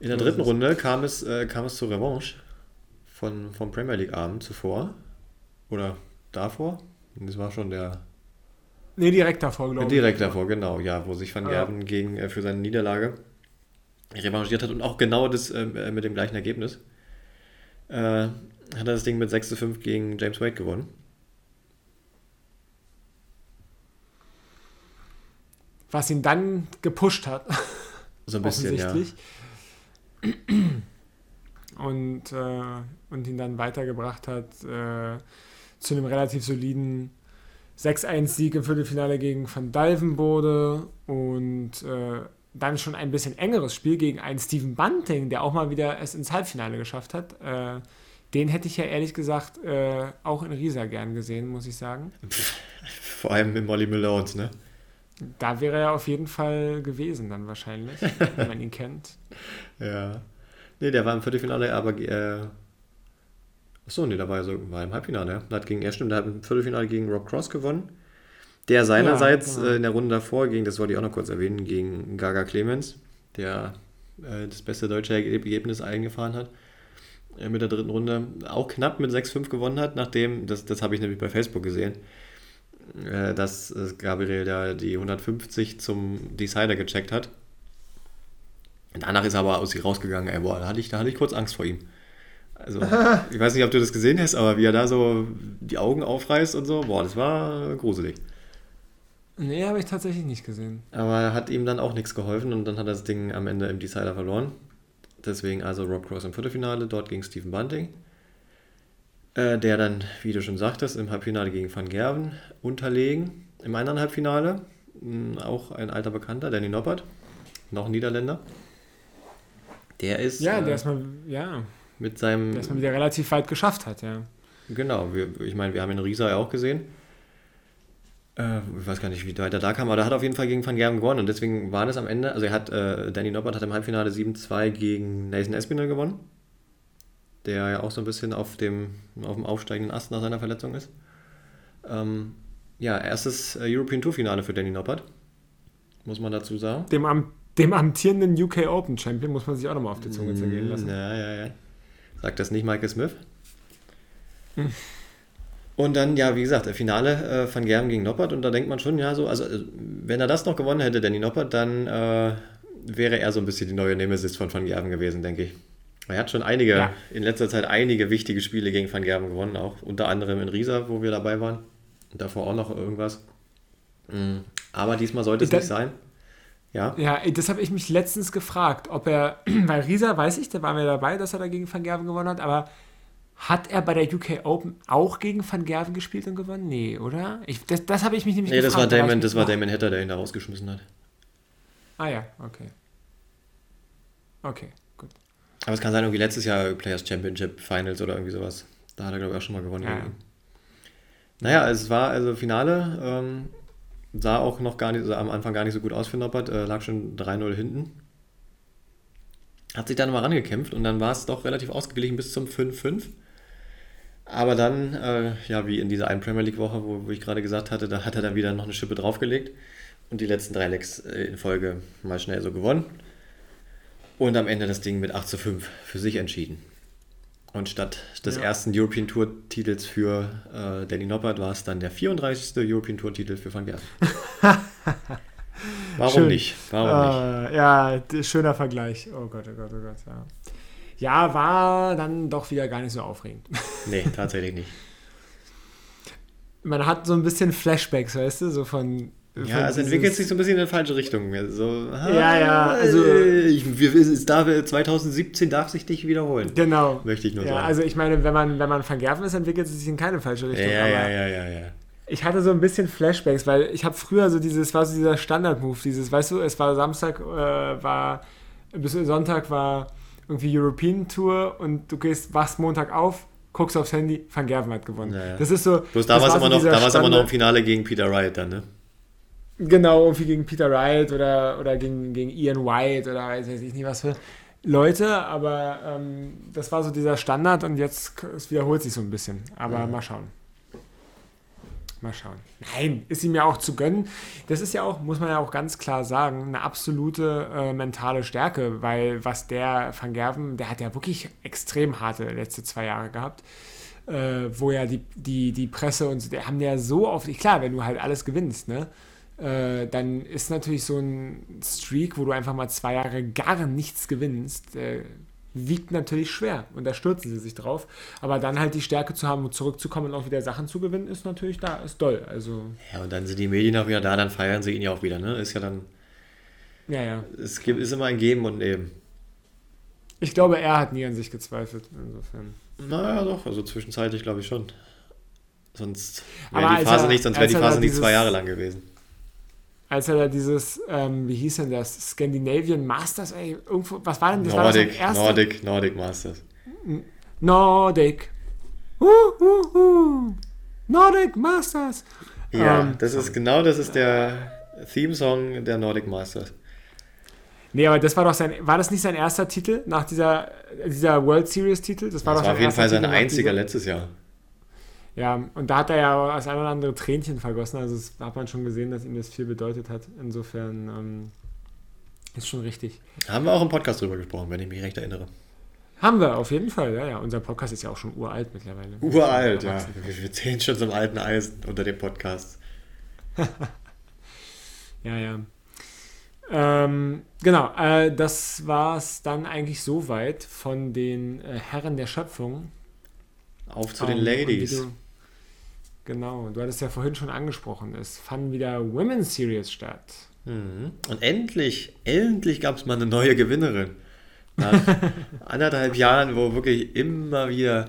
In der dritten. Runde kam es, äh, kam es zur Revanche von, vom Premier League Abend zuvor. Oder davor. Das war schon der Nee, direkt davor, glaube ich. Direkt davor, genau, ja, wo sich Van Ja. Gerven gegen, äh, für seine Niederlage revanchiert hat und auch genau das ähm, äh, mit dem gleichen Ergebnis. Äh, hat er das Ding mit 6 zu 5 gegen James Wade gewonnen. Was ihn dann gepusht hat. So ein bisschen, ja. offensichtlich. Und, äh, und ihn dann weitergebracht hat äh, zu einem relativ soliden 6-1-Sieg im Viertelfinale gegen Van Dalvenbode und äh, dann schon ein bisschen engeres Spiel gegen einen Steven Bunting, der auch mal wieder es ins Halbfinale geschafft hat. Äh, den hätte ich ja ehrlich gesagt äh, auch in Riesa gern gesehen, muss ich sagen. Vor allem mit Molly Malone, ne? Da wäre er auf jeden Fall gewesen, dann wahrscheinlich, wenn man ihn kennt. Ja. Nee, der war im Viertelfinale, aber. Äh, achso, nee, da war er so war im Halbfinale, ja. Hat gegen, er stimmt, der hat im Viertelfinale gegen Rob Cross gewonnen. Der seinerseits ja, genau. äh, in der Runde davor ging, das wollte ich auch noch kurz erwähnen, gegen Gaga Clemens, der äh, das beste deutsche Ergebnis eingefahren hat äh, mit der dritten Runde. Auch knapp mit 6-5 gewonnen hat, nachdem, das, das habe ich nämlich bei Facebook gesehen, äh, dass Gabriel da die 150 zum Decider gecheckt hat. Danach ist er aber aus sich rausgegangen, ey, boah, da hatte ich, da hatte ich kurz Angst vor ihm. Also, ich weiß nicht, ob du das gesehen hast, aber wie er da so die Augen aufreißt und so, boah, das war gruselig. Nee, habe ich tatsächlich nicht gesehen. Aber hat ihm dann auch nichts geholfen und dann hat er das Ding am Ende im Decider verloren. Deswegen also Rob Cross im Viertelfinale, dort gegen Stephen Bunting. Äh, der dann, wie du schon sagtest, im Halbfinale gegen Van Gerven unterlegen. Im anderen Halbfinale mh, hm, auch ein alter Bekannter, Danny Noppert, noch ein Niederländer. Der ist. Ja, äh, der ist mal, ja. Mit seinem. Der ist mal wieder relativ weit geschafft hat, ja. Genau, wir, ich meine, wir haben ihn in Riesa ja auch gesehen. Äh, ich weiß gar nicht, wie weit er da kam, aber er hat auf jeden Fall gegen Van Gerben gewonnen und deswegen war das am Ende, also er hat, äh, Danny Noppert hat im Halbfinale 7-2 gegen Nathan Espinel gewonnen, der ja auch so ein bisschen auf dem, auf dem aufsteigenden Ast nach seiner Verletzung ist. Ähm, ja, erstes äh, European Tour Finale für Danny Noppert, muss man dazu sagen. Dem, am, dem amtierenden UK Open Champion muss man sich auch nochmal auf die Zunge zergehen lassen. Ja, ja, ja. Sagt das nicht Michael Smith? Hm. Und dann, ja, wie gesagt, Finale äh, Van Gerben gegen Noppert und da denkt man schon, ja, so, also äh, wenn er das noch gewonnen hätte, Danny Noppert, dann äh, wäre er so ein bisschen die neue Nemesis von Van Gerben gewesen, denke ich. Er hat schon einige, ja. in letzter Zeit einige wichtige Spiele gegen Van Gerben gewonnen, auch unter anderem in Riesa, wo wir dabei waren. Und davor auch noch irgendwas. Mhm. Aber diesmal sollte es das, nicht sein. Ja, ja das habe ich mich letztens gefragt, ob er, weil Riesa weiß ich, da waren wir dabei, dass er da gegen Van Gerven gewonnen hat, aber hat er bei der UK Open auch gegen Van Gerven gespielt und gewonnen? Nee, oder? Ich, das das habe ich mich nämlich nee, gefragt. Nee, das war Damon, das war Damon Hatter, der ihn da rausgeschmissen hat. Ah ja, okay. Okay. Aber es kann sein, irgendwie letztes Jahr Players Championship Finals oder irgendwie sowas. Da hat er, glaube ich, auch schon mal gewonnen. Ja. Naja, es war also Finale. Ähm, sah auch noch gar nicht, also am Anfang gar nicht so gut aus für Noppert. Äh, lag schon 3-0 hinten. Hat sich dann mal rangekämpft und dann war es doch relativ ausgeglichen bis zum 5-5. Aber dann, äh, ja, wie in dieser einen Premier League-Woche, wo, wo, ich gerade gesagt hatte, da hat er dann wieder noch eine Schippe draufgelegt und die letzten drei Lecks äh, in Folge mal schnell so gewonnen. Und am Ende das Ding mit 8 zu 5 für sich entschieden. Und statt des ja. ersten European Tour-Titels für äh, Danny Noppert war es dann der 34. European Tour-Titel für Van Gerven. Warum Schön. nicht? Warum nicht? Ja, schöner Vergleich. Oh Gott, oh Gott, oh Gott, ja. Ja, war dann doch wieder gar nicht so aufregend. Nee, tatsächlich nicht. Man hat so ein bisschen Flashbacks, weißt du, so von. Ja, es entwickelt sich so ein bisschen in eine falsche Richtung. So, ja, ja, also. Ich, wir, es darf, 2017 darf sich nicht wiederholen. Genau. Möchte ich nur ja, sagen. Also, ich meine, wenn man, wenn man vergerfen ist, entwickelt es sich in keine falsche Richtung. Ja, ja, ja, ja, ja. Ich hatte so ein bisschen Flashbacks, weil ich habe früher so dieses, war so dieser Standard-Move, dieses, weißt du, es war Samstag, äh, war, bis Sonntag war irgendwie European Tour und du gehst, wachst Montag auf, guckst aufs Handy, Van Gerven hat gewonnen. Ja, ja. Das ist so. Bloß da war es immer, noch, da immer noch im Finale gegen Peter Wright dann, ne? Genau, irgendwie gegen Peter Wright oder, oder gegen, gegen Ian White oder weiß ich nicht was für Leute, aber ähm, das war so dieser Standard und jetzt es wiederholt sich so ein bisschen. Aber ja. mal schauen. Mal schauen. Nein, ist ihm ja auch zu gönnen. Das ist ja auch, muss man ja auch ganz klar sagen, eine absolute äh, mentale Stärke, weil was der Van Gerven, der hat ja wirklich extrem harte letzte zwei Jahre gehabt, äh, wo ja die, die, die Presse und so, der haben ja so oft, klar, wenn du halt alles gewinnst, ne? Äh, dann ist natürlich so ein Streak, wo du einfach mal zwei Jahre gar nichts gewinnst, äh, wiegt natürlich schwer und da stürzen sie sich drauf. Aber dann halt die Stärke zu haben zurückzukommen und auch wieder Sachen zu gewinnen, ist natürlich da, ist doll. Also ja, und dann sind die Medien auch wieder da, dann feiern sie ihn ja auch wieder, ne? Ist ja dann. Ja, ja. Es gibt, ist immer ein Geben und Nehmen. Ich glaube, er hat nie an sich gezweifelt, insofern. Naja, doch, also zwischenzeitlich glaube ich schon. Sonst wäre die Phase er, nicht, sonst wäre die Phase nicht zwei Jahre lang gewesen als er da dieses, ähm, wie hieß denn das, Scandinavian Masters, ey, irgendwo, was war denn das? Nordic, war das Nordic, Nordic Masters. Nordic. Uh, uh, uh. Nordic Masters. Ja, ähm, das ist genau, das ist der, Theme-Song der Nordic Masters. Nee, aber das war doch sein, war das nicht sein erster Titel nach dieser, dieser World Series-Titel? Das war, das doch war auf jeden Fall sein einziger letztes Jahr. Ja, und da hat er ja das ein oder andere Tränchen vergossen. Also das hat man schon gesehen, dass ihm das viel bedeutet hat. Insofern ähm, ist schon richtig. Haben wir auch im Podcast drüber gesprochen, wenn ich mich recht erinnere. Haben wir, auf jeden Fall, ja, ja. Unser Podcast ist ja auch schon uralt mittlerweile. Uralt, ja. Wir zählen schon zum alten Eisen unter dem Podcast. ja, ja. Ähm, genau, äh, das war es dann eigentlich soweit von den äh, Herren der Schöpfung. Auf zu um, den ähm, Ladies. Du, genau, du hattest ja vorhin schon angesprochen, es fanden wieder Women's Series statt. Mhm. Und endlich, endlich gab es mal eine neue Gewinnerin. Nach anderthalb Jahren, wo wirklich immer wieder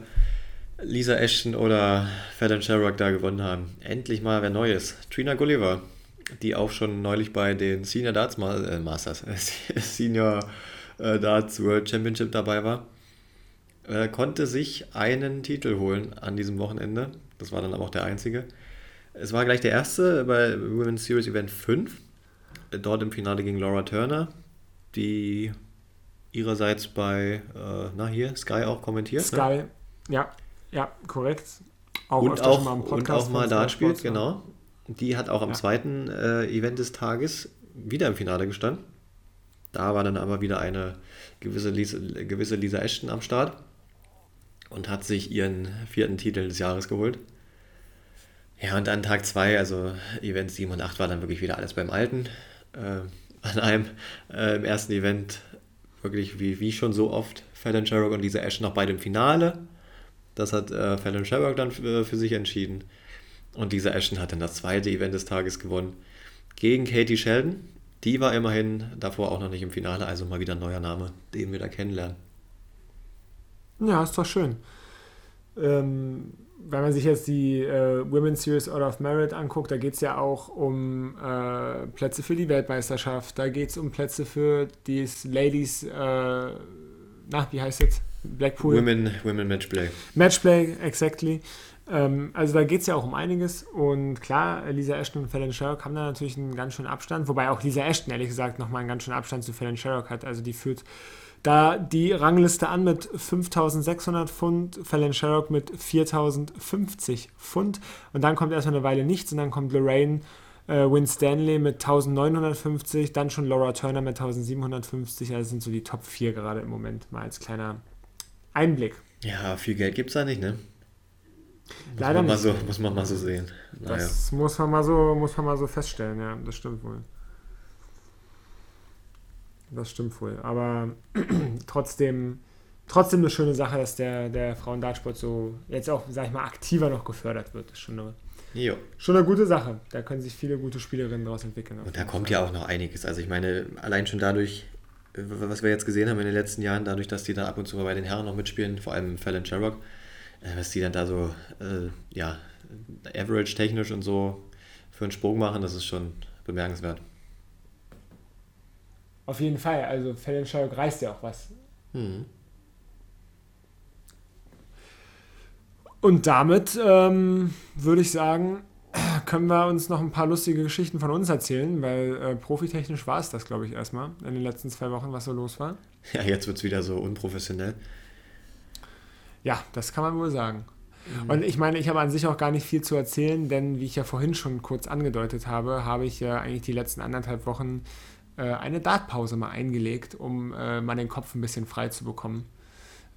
Lisa Ashton oder Fallon Sherrock da gewonnen haben. Endlich mal wer Neues. Trina Gulliver, die auch schon neulich bei den Senior Darts äh, Masters, Senior äh, Darts World Championship dabei war, äh, konnte sich einen Titel holen an diesem Wochenende. Das war dann aber auch der einzige. Es war gleich der erste bei Women's Series Event 5. Dort im Finale gegen Laura Turner, die ihrerseits bei, äh, na hier, Sky auch kommentiert. Ne? Sky, ne? ja, ja, korrekt. Auch und, auch, mal und auch mal da spielt, genau. Die hat auch am ja. zweiten äh, Event des Tages wieder im Finale gestanden. Da war dann aber wieder eine gewisse Lisa, gewisse Lisa Ashton am Start und hat sich ihren vierten Titel des Jahres geholt. Ja, und an Tag 2, also Event 7 und 8, war dann wirklich wieder alles beim Alten. Äh, an einem äh, im ersten Event wirklich wie, wie schon so oft Fallon Sherrock und Lisa Ashton noch beide im Finale. Das hat äh, Fallon Sherrock dann für, für, sich entschieden. Und Lisa Ashton hat dann das zweite Event des Tages gewonnen gegen Katie Sheldon. Die war immerhin davor auch noch nicht im Finale, also mal wieder ein neuer Name, den wir da kennenlernen. Ja, ist doch schön. Ähm, wenn man sich jetzt die äh, Women's Series Out of Merit anguckt, da geht es ja auch um äh, Plätze für die Weltmeisterschaft, da geht es um Plätze für die Ladies, äh, na, wie heißt es? Blackpool? Women, Women Matchplay. Matchplay, exactly. Ähm, also da geht es ja auch um einiges und klar, Lisa Ashton und Fallon Sherrock haben da natürlich einen ganz schönen Abstand, wobei auch Lisa Ashton ehrlich gesagt nochmal einen ganz schönen Abstand zu Fallon Sherrock hat. Also die führt da die Rangliste an mit 5600 Pfund, Fallon Sherrock mit 4050 Pfund und dann kommt erstmal eine Weile nichts und dann kommt Lorraine äh, Win Stanley mit 1950, dann schon Laura Turner mit 1750, also sind so die Top 4 gerade im Moment, mal als kleiner Einblick. Ja, viel Geld gibt es da nicht, ne? Muss Leider man nicht. So, muss man mal so sehen. Naja. Das muss man, mal so, muss man mal so feststellen, ja, das stimmt wohl. Das stimmt wohl. Aber trotzdem, trotzdem eine schöne Sache, dass der, der Frauendartsport so jetzt auch, sag ich mal, aktiver noch gefördert wird. Das ist schon eine, jo. schon eine gute Sache. Da können sich viele gute Spielerinnen daraus entwickeln. Und da kommt Fall. ja auch noch einiges. Also ich meine, allein schon dadurch, was wir jetzt gesehen haben in den letzten Jahren, dadurch, dass die da ab und zu mal bei den Herren noch mitspielen, vor allem Fallon Sherrock, was die dann da so, äh, ja, average-technisch und so für einen Sprung machen, das ist schon bemerkenswert. Auf jeden Fall. Also Fallon Sherrock reißt ja auch was. Mhm. Und damit ähm, würde ich sagen, können wir uns noch ein paar lustige Geschichten von uns erzählen, weil äh, profitechnisch war es das, glaube ich, erstmal in den letzten zwei Wochen, was so los war. Ja, jetzt wird es wieder so unprofessionell. Ja, das kann man wohl sagen. Mhm. Und ich meine, ich habe an sich auch gar nicht viel zu erzählen, denn wie ich ja vorhin schon kurz angedeutet habe, habe ich ja eigentlich die letzten anderthalb Wochen äh, eine Dartpause mal eingelegt, um äh, mal den Kopf ein bisschen frei zu bekommen.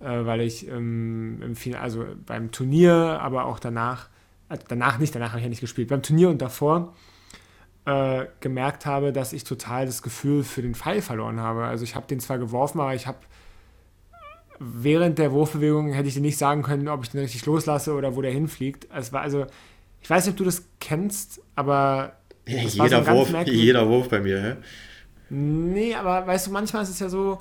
Äh, weil ich ähm, im Final, also beim Turnier, aber auch danach, äh, danach nicht, danach habe ich ja nicht gespielt, beim Turnier und davor äh, gemerkt habe, dass ich total das Gefühl für den Pfeil verloren habe. Also ich habe den zwar geworfen, aber ich habe während der Wurfbewegung hätte ich dir nicht sagen können, ob ich den richtig loslasse oder wo der hinfliegt. Es war also, ich weiß nicht, ob du das kennst, aber ja, jeder, so Wurf, jeder Wurf bei mir, hä? Nee, aber weißt du, manchmal ist es ja so,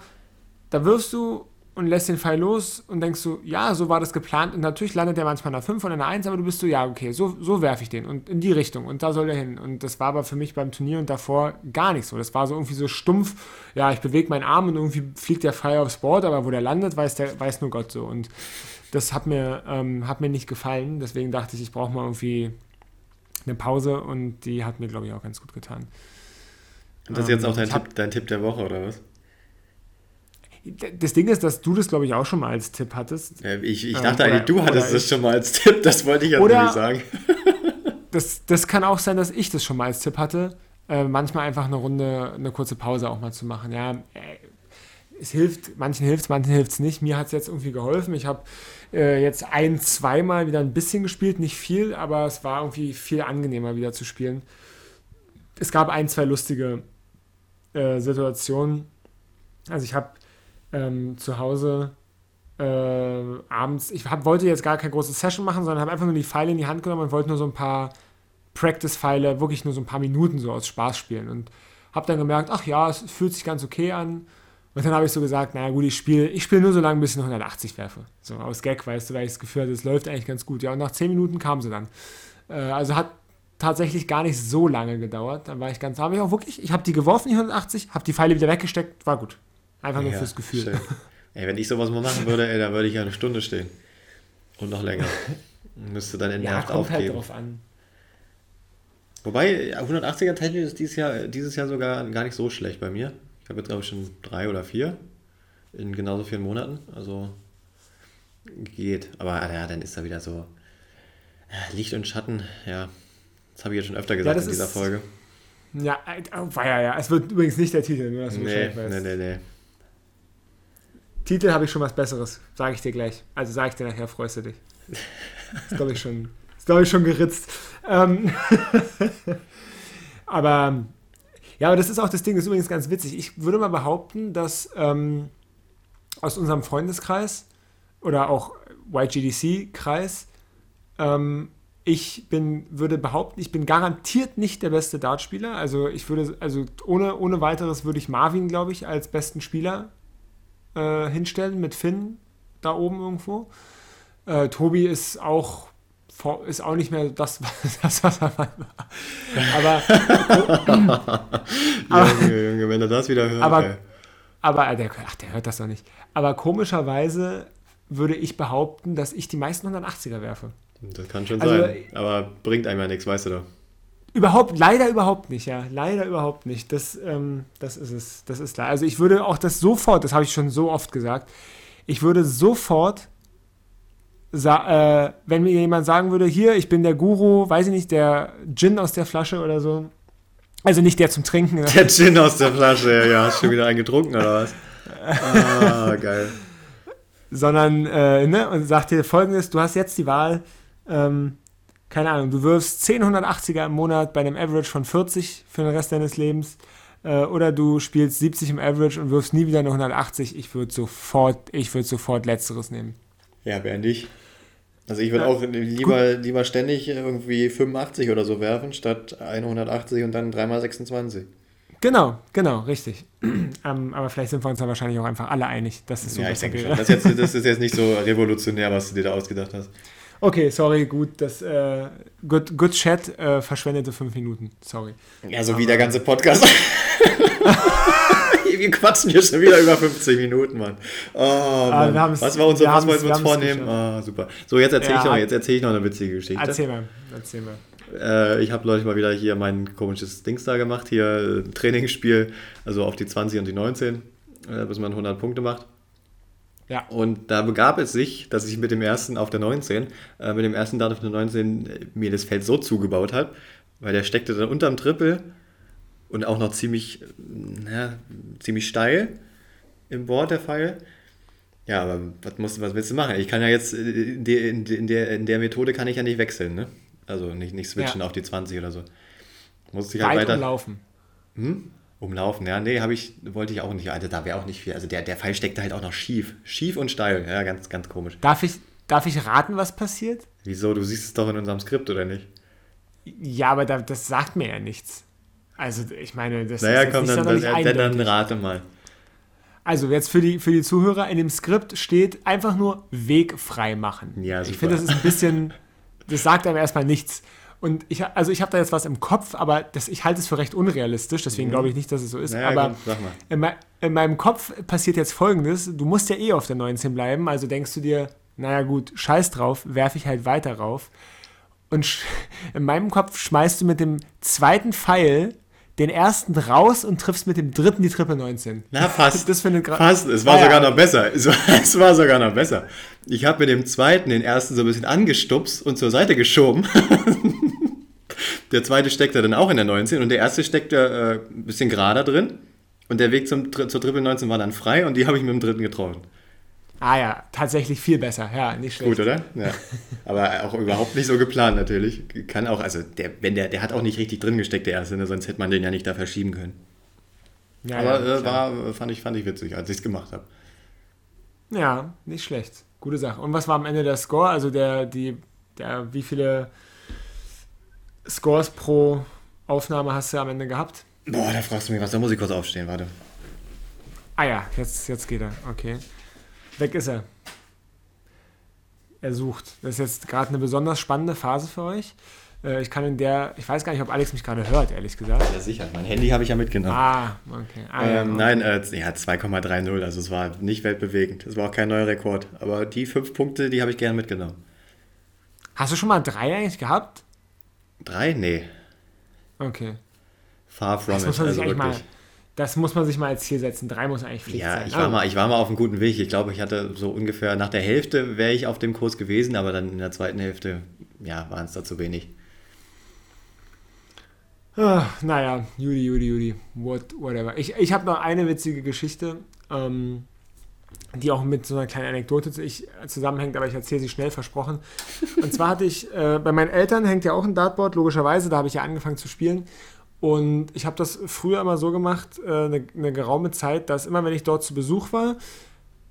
da wirfst du und lässt den Pfeil los und denkst du, ja, so war das geplant. Und natürlich landet der manchmal in einer 5 und in einer 1, aber du bist so, ja, okay, so, so werfe ich den und in die Richtung und da soll er hin. Und das war aber für mich beim Turnier und davor gar nicht so. Das war so irgendwie so stumpf, ja, ich bewege meinen Arm und irgendwie fliegt der Pfeil aufs Board, aber wo der landet, weiß, der, weiß nur Gott so. Und das hat mir, ähm, hat mir nicht gefallen. Deswegen dachte ich, ich brauche mal irgendwie eine Pause und die hat mir, glaube ich, auch ganz gut getan. Und das ist jetzt auch dein, Tipp, dein Tipp der Woche, oder was? Das Ding ist, dass du das, glaube ich, auch schon mal als Tipp hattest. Ich, ich dachte ähm, eigentlich, du hattest das schon mal als Tipp, das wollte ich ja nicht sagen. das, das kann auch sein, dass ich das schon mal als Tipp hatte. Äh, manchmal einfach eine Runde, eine kurze Pause auch mal zu machen. Ja, äh, es hilft, manchen hilft es, manchen hilft es nicht. Mir hat es jetzt irgendwie geholfen. Ich habe äh, jetzt ein, zweimal wieder ein bisschen gespielt, nicht viel, aber es war irgendwie viel angenehmer wieder zu spielen. Es gab ein, zwei lustige äh, Situationen. Also ich habe ähm, zu Hause äh, abends, ich hab, wollte jetzt gar keine große Session machen, sondern habe einfach nur die Pfeile in die Hand genommen und wollte nur so ein paar Practice-Pfeile, wirklich nur so ein paar Minuten so aus Spaß spielen. Und habe dann gemerkt, ach ja, es fühlt sich ganz okay an. Und dann habe ich so gesagt, naja gut, ich spiele ich spiel nur so lange, bis ich 180 werfe. So aus Gag, weißt du, weil ich das Gefühl hatte, es läuft eigentlich ganz gut. Ja, und nach 10 Minuten kam sie dann. Äh, also hat tatsächlich gar nicht so lange gedauert. Dann war ich ganz, habe ich auch wirklich, ich habe die geworfen, die 180, habe die Pfeile wieder weggesteckt, war gut. Einfach nur ja, fürs Gefühl. Schön. Ey, wenn ich sowas mal machen würde, ey, dann würde ich ja eine Stunde stehen. Und noch länger. Müsste dann in der ja, Nacht kommt halt aufgeben. halt drauf an. Wobei, 180er Technik ist dieses Jahr, dieses Jahr sogar gar nicht so schlecht bei mir. Ich habe jetzt, glaube ich, schon drei oder vier in genauso vielen Monaten. Also geht. Aber ja, dann ist da wieder so äh, Licht und Schatten. Ja, das habe ich jetzt schon öfter gesagt ja, in dieser Folge. Ja, oh, war ja, ja. Es wird übrigens nicht der Titel, nur dass du nee, nee, nee, nee. Titel habe ich schon was Besseres, sage ich dir gleich. Also sage ich dir nachher, freust du dich. Ist, glaube ich, schon, ich, schon geritzt. Ähm aber ja, aber das ist auch das Ding, das ist übrigens ganz witzig. Ich würde mal behaupten, dass ähm, aus unserem Freundeskreis oder auch YGDC-Kreis ähm, ich bin, würde behaupten, ich bin garantiert nicht der beste Dartspieler. Also ich würde, also ohne, ohne weiteres würde ich Marvin, glaube ich, als besten Spieler äh, hinstellen mit Finn da oben irgendwo. Äh, Tobi ist auch ist auch nicht mehr das, das was er mal war. Aber, aber Junge, Junge, wenn er das wieder hört. Aber, aber der, ach, der hört das doch nicht. Aber komischerweise würde ich behaupten, dass ich die meisten 180er werfe. Das kann schon also, sein. Aber bringt einem ja nichts, weißt du doch. Überhaupt, leider überhaupt nicht, ja. Leider überhaupt nicht. Das, ähm, das ist es. Das ist klar. Also ich würde auch das sofort, das habe ich schon so oft gesagt, ich würde sofort, äh, wenn mir jemand sagen würde, hier, ich bin der Guru, weiß ich nicht, der Gin aus der Flasche oder so. Also nicht der zum Trinken. Der Gin aus der Flasche, ja. Hast du schon wieder einen getrunken oder was? Ah, geil. Sondern, äh, ne, und sagt dir folgendes, du hast jetzt die Wahl, ähm, keine Ahnung, du wirfst 10 180er im Monat bei einem Average von 40 für den Rest deines Lebens äh, oder du spielst 70 im Average und wirfst nie wieder eine 180. Ich würde sofort, ich würde sofort Letzteres nehmen. Ja, wer nicht? Also ich würde ja, auch lieber, lieber ständig irgendwie 85 oder so werfen, statt 180 und dann 3x26. Genau, genau, richtig. ähm, aber vielleicht sind wir uns da wahrscheinlich auch einfach alle einig, dass es so ja, besser ich denke schon. Das, jetzt, das ist jetzt nicht so revolutionär, was du dir da ausgedacht hast. Okay, sorry, gut, das äh, good, good Chat äh, verschwendete fünf Minuten. Sorry. Ja, so Aber, wie der ganze Podcast. wir quatschen hier schon wieder über 50 Minuten, Mann. Oh, ah, Mann. was war unser, was wollten wir uns vornehmen? Ah, super. So, jetzt erzähle ja, ich, erzähl ich noch eine witzige Geschichte. Erzähl mal, erzähl mal. Äh, ich habe neulich mal wieder hier mein komisches Dings da gemacht, hier äh, Trainingsspiel, also auf die 20 und die 19, äh, bis man 100 Punkte macht. Ja. Und da begab es sich, dass ich mit dem ersten auf der 19, äh, mit dem ersten Dart auf der 19 äh, mir das Feld so zugebaut habe, weil der steckte dann unterm Triple und auch noch ziemlich, na, ziemlich steil im Board der Pfeil. Ja, aber was, musst, was willst du machen? Ich kann ja jetzt, äh, in der, in der, in der Methode kann ich ja nicht wechseln, ne? Also nicht, nicht switchen ja. auf die 20 oder so. Muss ich halt weiter. Laufen. Hm? Umlaufen, ja, nee, habe ich, wollte ich auch nicht. Also da wäre auch nicht viel. Also der, der Pfeil steckte halt auch noch schief. Schief und steil. Ja, ganz, ganz komisch. Darf ich, darf ich raten, was passiert? Wieso? Du siehst es doch in unserem Skript, oder nicht? Ja, aber da, das sagt mir ja nichts. Also, ich meine, das naja, ist komm, nicht dann, dann, dann rate mal. Also, jetzt für die, für die Zuhörer, in dem Skript steht einfach nur Weg frei machen. Ja, super. Ich finde, das ist ein bisschen, das sagt einem erstmal nichts. Und ich, also ich habe da jetzt was im Kopf, aber das, ich halte es für recht unrealistisch, deswegen mhm. glaube ich nicht, dass es so ist. Naja, aber in, in, meinem Kopf passiert jetzt folgendes: Du musst ja eh auf der 19 bleiben, also denkst du dir, naja, gut, scheiß drauf, werfe ich halt weiter rauf. Und in meinem Kopf schmeißt du mit dem zweiten Pfeil den ersten raus und triffst mit dem dritten die Triple 19. Na, fast. Das findet gra- fast. Es war Ah, ja. sogar noch besser. Es war, es war sogar noch besser. Ich habe mit dem zweiten den ersten so ein bisschen angestupst und zur Seite geschoben. der zweite steckte dann auch in der 19 und der erste steckte äh, ein bisschen gerader drin. Und der Weg zum, zur Triple 19 war dann frei und die habe ich mit dem dritten getroffen. Ah ja, tatsächlich viel besser. Ja, nicht schlecht. Gut, oder? Ja. Aber auch überhaupt nicht so geplant natürlich. Kann auch, also der, wenn der, der hat auch nicht richtig drin gesteckt, der erste, ne? sonst hätte man den ja nicht da verschieben können. Ja, Aber ja, äh, war, fand, ich, fand ich witzig, als ich es gemacht habe. ja, nicht schlecht. Gute Sache. Und was war am Ende der Score? Also der, die, der, wie viele Scores pro Aufnahme hast du am Ende gehabt? Boah, da fragst du mich was, da muss ich kurz aufstehen, warte. Ah ja, jetzt, jetzt geht er. Okay. Weg ist er. Er sucht. Das ist jetzt gerade eine besonders spannende Phase für euch. Äh, Ich kann in der, ich weiß gar nicht, ob Alex mich gerade hört, ehrlich gesagt. Ja, sicher. Mein Handy habe ich ja mitgenommen. Ah, okay. Ah, ja, ähm, okay. Nein, äh, ja, 2,30, also es war nicht weltbewegend. Es war auch kein neuer Rekord. Aber die fünf Punkte, die habe ich gerne mitgenommen. Hast du schon mal drei eigentlich gehabt? Drei? Nee. Okay. Far from Das it. muss man sich Also eigentlich mal, wirklich. Das muss man sich mal als Ziel setzen. Drei muss eigentlich Pflicht Ja, sein. ich war, Ah, mal, ich war mal auf einem guten Weg. Ich glaube, ich hatte so ungefähr nach der Hälfte wäre ich auf dem Kurs gewesen, aber dann in der zweiten Hälfte, ja, waren es da zu wenig. Ah, naja, Judy, Judy, Judy, what, whatever. Ich, ich habe noch eine witzige Geschichte, ähm, die auch mit so einer kleinen Anekdote zusammenhängt, aber ich erzähle sie schnell, versprochen. Und zwar hatte ich, äh, bei meinen Eltern hängt ja auch ein Dartboard, logischerweise, da habe ich ja angefangen zu spielen. Und ich habe das früher immer so gemacht, äh, eine, geraume Zeit, dass immer, wenn ich dort zu Besuch war,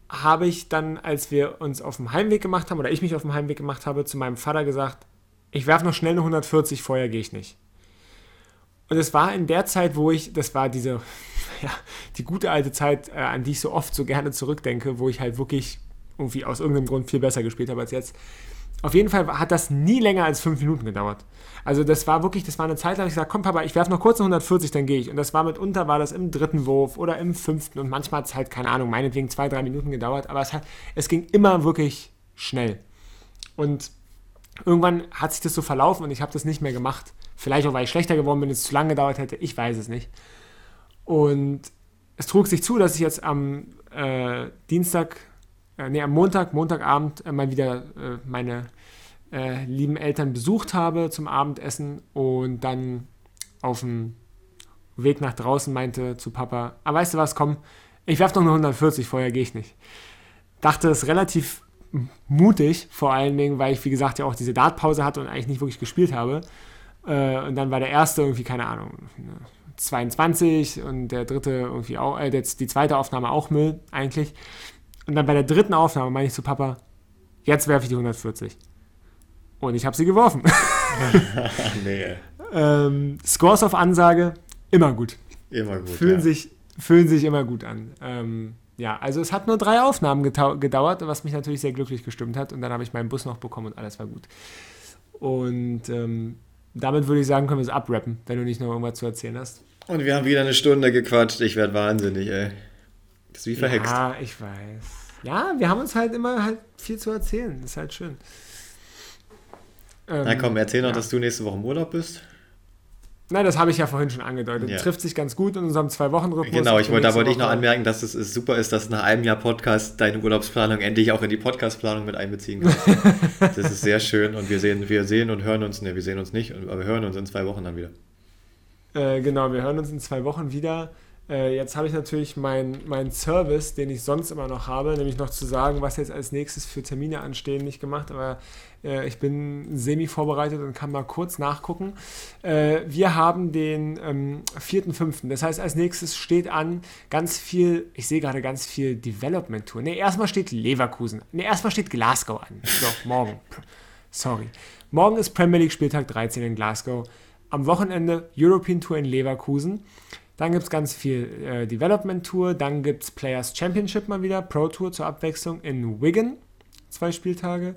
habe ich dann, als wir uns auf dem Heimweg gemacht haben, oder ich mich auf dem Heimweg gemacht habe, zu meinem Vater gesagt, ich werfe noch schnell eine 140, vorher gehe ich nicht. Und es war in der Zeit, wo ich, das war diese, ja, die gute alte Zeit, äh, an die ich so oft so gerne zurückdenke, wo ich halt wirklich irgendwie aus irgendeinem Grund viel besser gespielt habe als jetzt. Auf jeden Fall hat das nie länger als fünf Minuten gedauert. Also das war wirklich, das war eine Zeit, da habe ich gesagt, komm Papa, ich werfe noch kurz eine 140, dann gehe ich. Und das war mitunter, war das im dritten Wurf oder im fünften und manchmal hat es halt, keine Ahnung, meinetwegen zwei, drei Minuten gedauert, aber es, hat, es ging immer wirklich schnell. Und irgendwann hat sich das so verlaufen und ich habe das nicht mehr gemacht. Vielleicht auch, weil ich schlechter geworden bin, es zu lange gedauert hätte, ich weiß es nicht. Und es trug sich zu, dass ich jetzt am äh, Dienstag, äh, nee, am Montag, Montagabend äh, mal wieder äh, meine äh, lieben Eltern besucht habe zum Abendessen und dann auf dem Weg nach draußen meinte zu Papa, ah, weißt du was, komm, ich werfe noch eine 140, vorher gehe ich nicht. Dachte es relativ mutig, vor allen Dingen, weil ich, wie gesagt, ja auch diese Dartpause hatte und eigentlich nicht wirklich gespielt habe. Äh, und dann war der erste irgendwie, keine Ahnung, 22 und der dritte irgendwie auch, äh, jetzt die zweite Aufnahme auch Müll eigentlich. Und dann bei der dritten Aufnahme meine ich zu Papa, jetzt werfe ich die 140. Und ich habe sie geworfen. nee, ähm, Scores auf Ansage, immer gut. immer gut. Fühlen, ja. sich, fühlen sich immer gut an. Ähm, ja, also es hat nur drei Aufnahmen gedauert, was mich natürlich sehr glücklich gestimmt hat. Und dann habe ich meinen Bus noch bekommen und alles war gut. Und ähm, damit würde ich sagen, können wir es abrappen, wenn du nicht noch irgendwas zu erzählen hast. Und wir haben wieder eine Stunde gequatscht. Ich werde wahnsinnig, ey. Das ist wie verhext. Ja, ich weiß. Ja, wir haben uns halt immer halt viel zu erzählen. Das ist halt schön. Na Ähm, komm, erzähl noch, ja. dass du nächste Woche im Urlaub bist. Na, das habe ich ja vorhin schon angedeutet. Ja. Trifft sich ganz gut in unserem Zwei-Wochen-Rhythmus. Genau, ich wollte, da wollte ich noch anmerken, dass es, es super ist, dass nach einem Jahr Podcast deine Urlaubsplanung endlich auch in die Podcastplanung mit einbeziehen kannst. das ist sehr schön und wir sehen, wir sehen und hören uns, ne, wir sehen uns nicht, aber wir hören uns in zwei Wochen dann wieder. Äh, genau, wir hören uns in zwei Wochen wieder. Äh, jetzt habe ich natürlich meinen mein Service, den ich sonst immer noch habe, nämlich noch zu sagen, was jetzt als nächstes für Termine anstehen, nicht gemacht, aber äh, ich bin semi vorbereitet und kann mal kurz nachgucken. Äh, wir haben den ähm, 4.5. Das heißt, als nächstes steht an ganz viel, ich sehe gerade ganz viel Development Tour. Ne, erstmal steht Leverkusen. Ne, erstmal steht Glasgow an. So, morgen. Sorry. Morgen ist Premier League Spieltag 13 in Glasgow. Am Wochenende European Tour in Leverkusen. Dann gibt es ganz viel äh, Development Tour. Dann gibt es Players Championship mal wieder, Pro Tour zur Abwechslung in Wigan. Zwei Spieltage.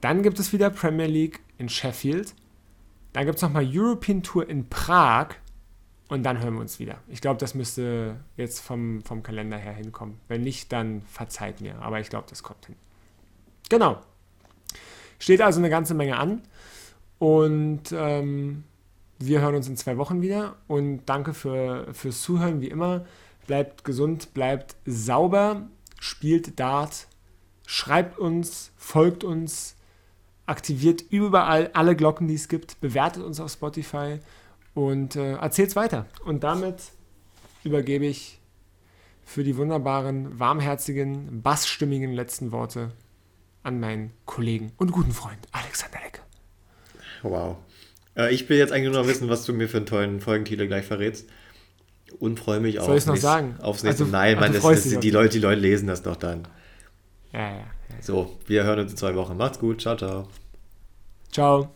Dann gibt es wieder Premier League in Sheffield. Dann gibt es nochmal European Tour in Prag. Und dann hören wir uns wieder. Ich glaube, das müsste jetzt vom, vom Kalender her hinkommen. Wenn nicht, dann verzeiht mir. Aber ich glaube, das kommt hin. Genau. Steht also eine ganze Menge an. Und ähm, wir hören uns in zwei Wochen wieder und danke für, fürs Zuhören wie immer. Bleibt gesund, bleibt sauber, spielt Dart, schreibt uns, folgt uns, aktiviert überall alle Glocken, die es gibt, bewertet uns auf Spotify und äh, erzählt es weiter. Und damit übergebe ich für die wunderbaren, warmherzigen, bassstimmigen letzten Worte an meinen Kollegen und guten Freund Alexander Ecke. Wow. Äh, ich will jetzt eigentlich nur noch wissen, was du mir für einen tollen Folgentitel gleich verrätst. Und freue mich Soll ich noch sagen? aufs nächste. Also, Nein, du das, das, die, auf Leute, die Leute lesen das doch dann. Ja, ja, ja. So, wir hören uns in zwei Wochen. Macht's gut. Ciao, ciao. Ciao.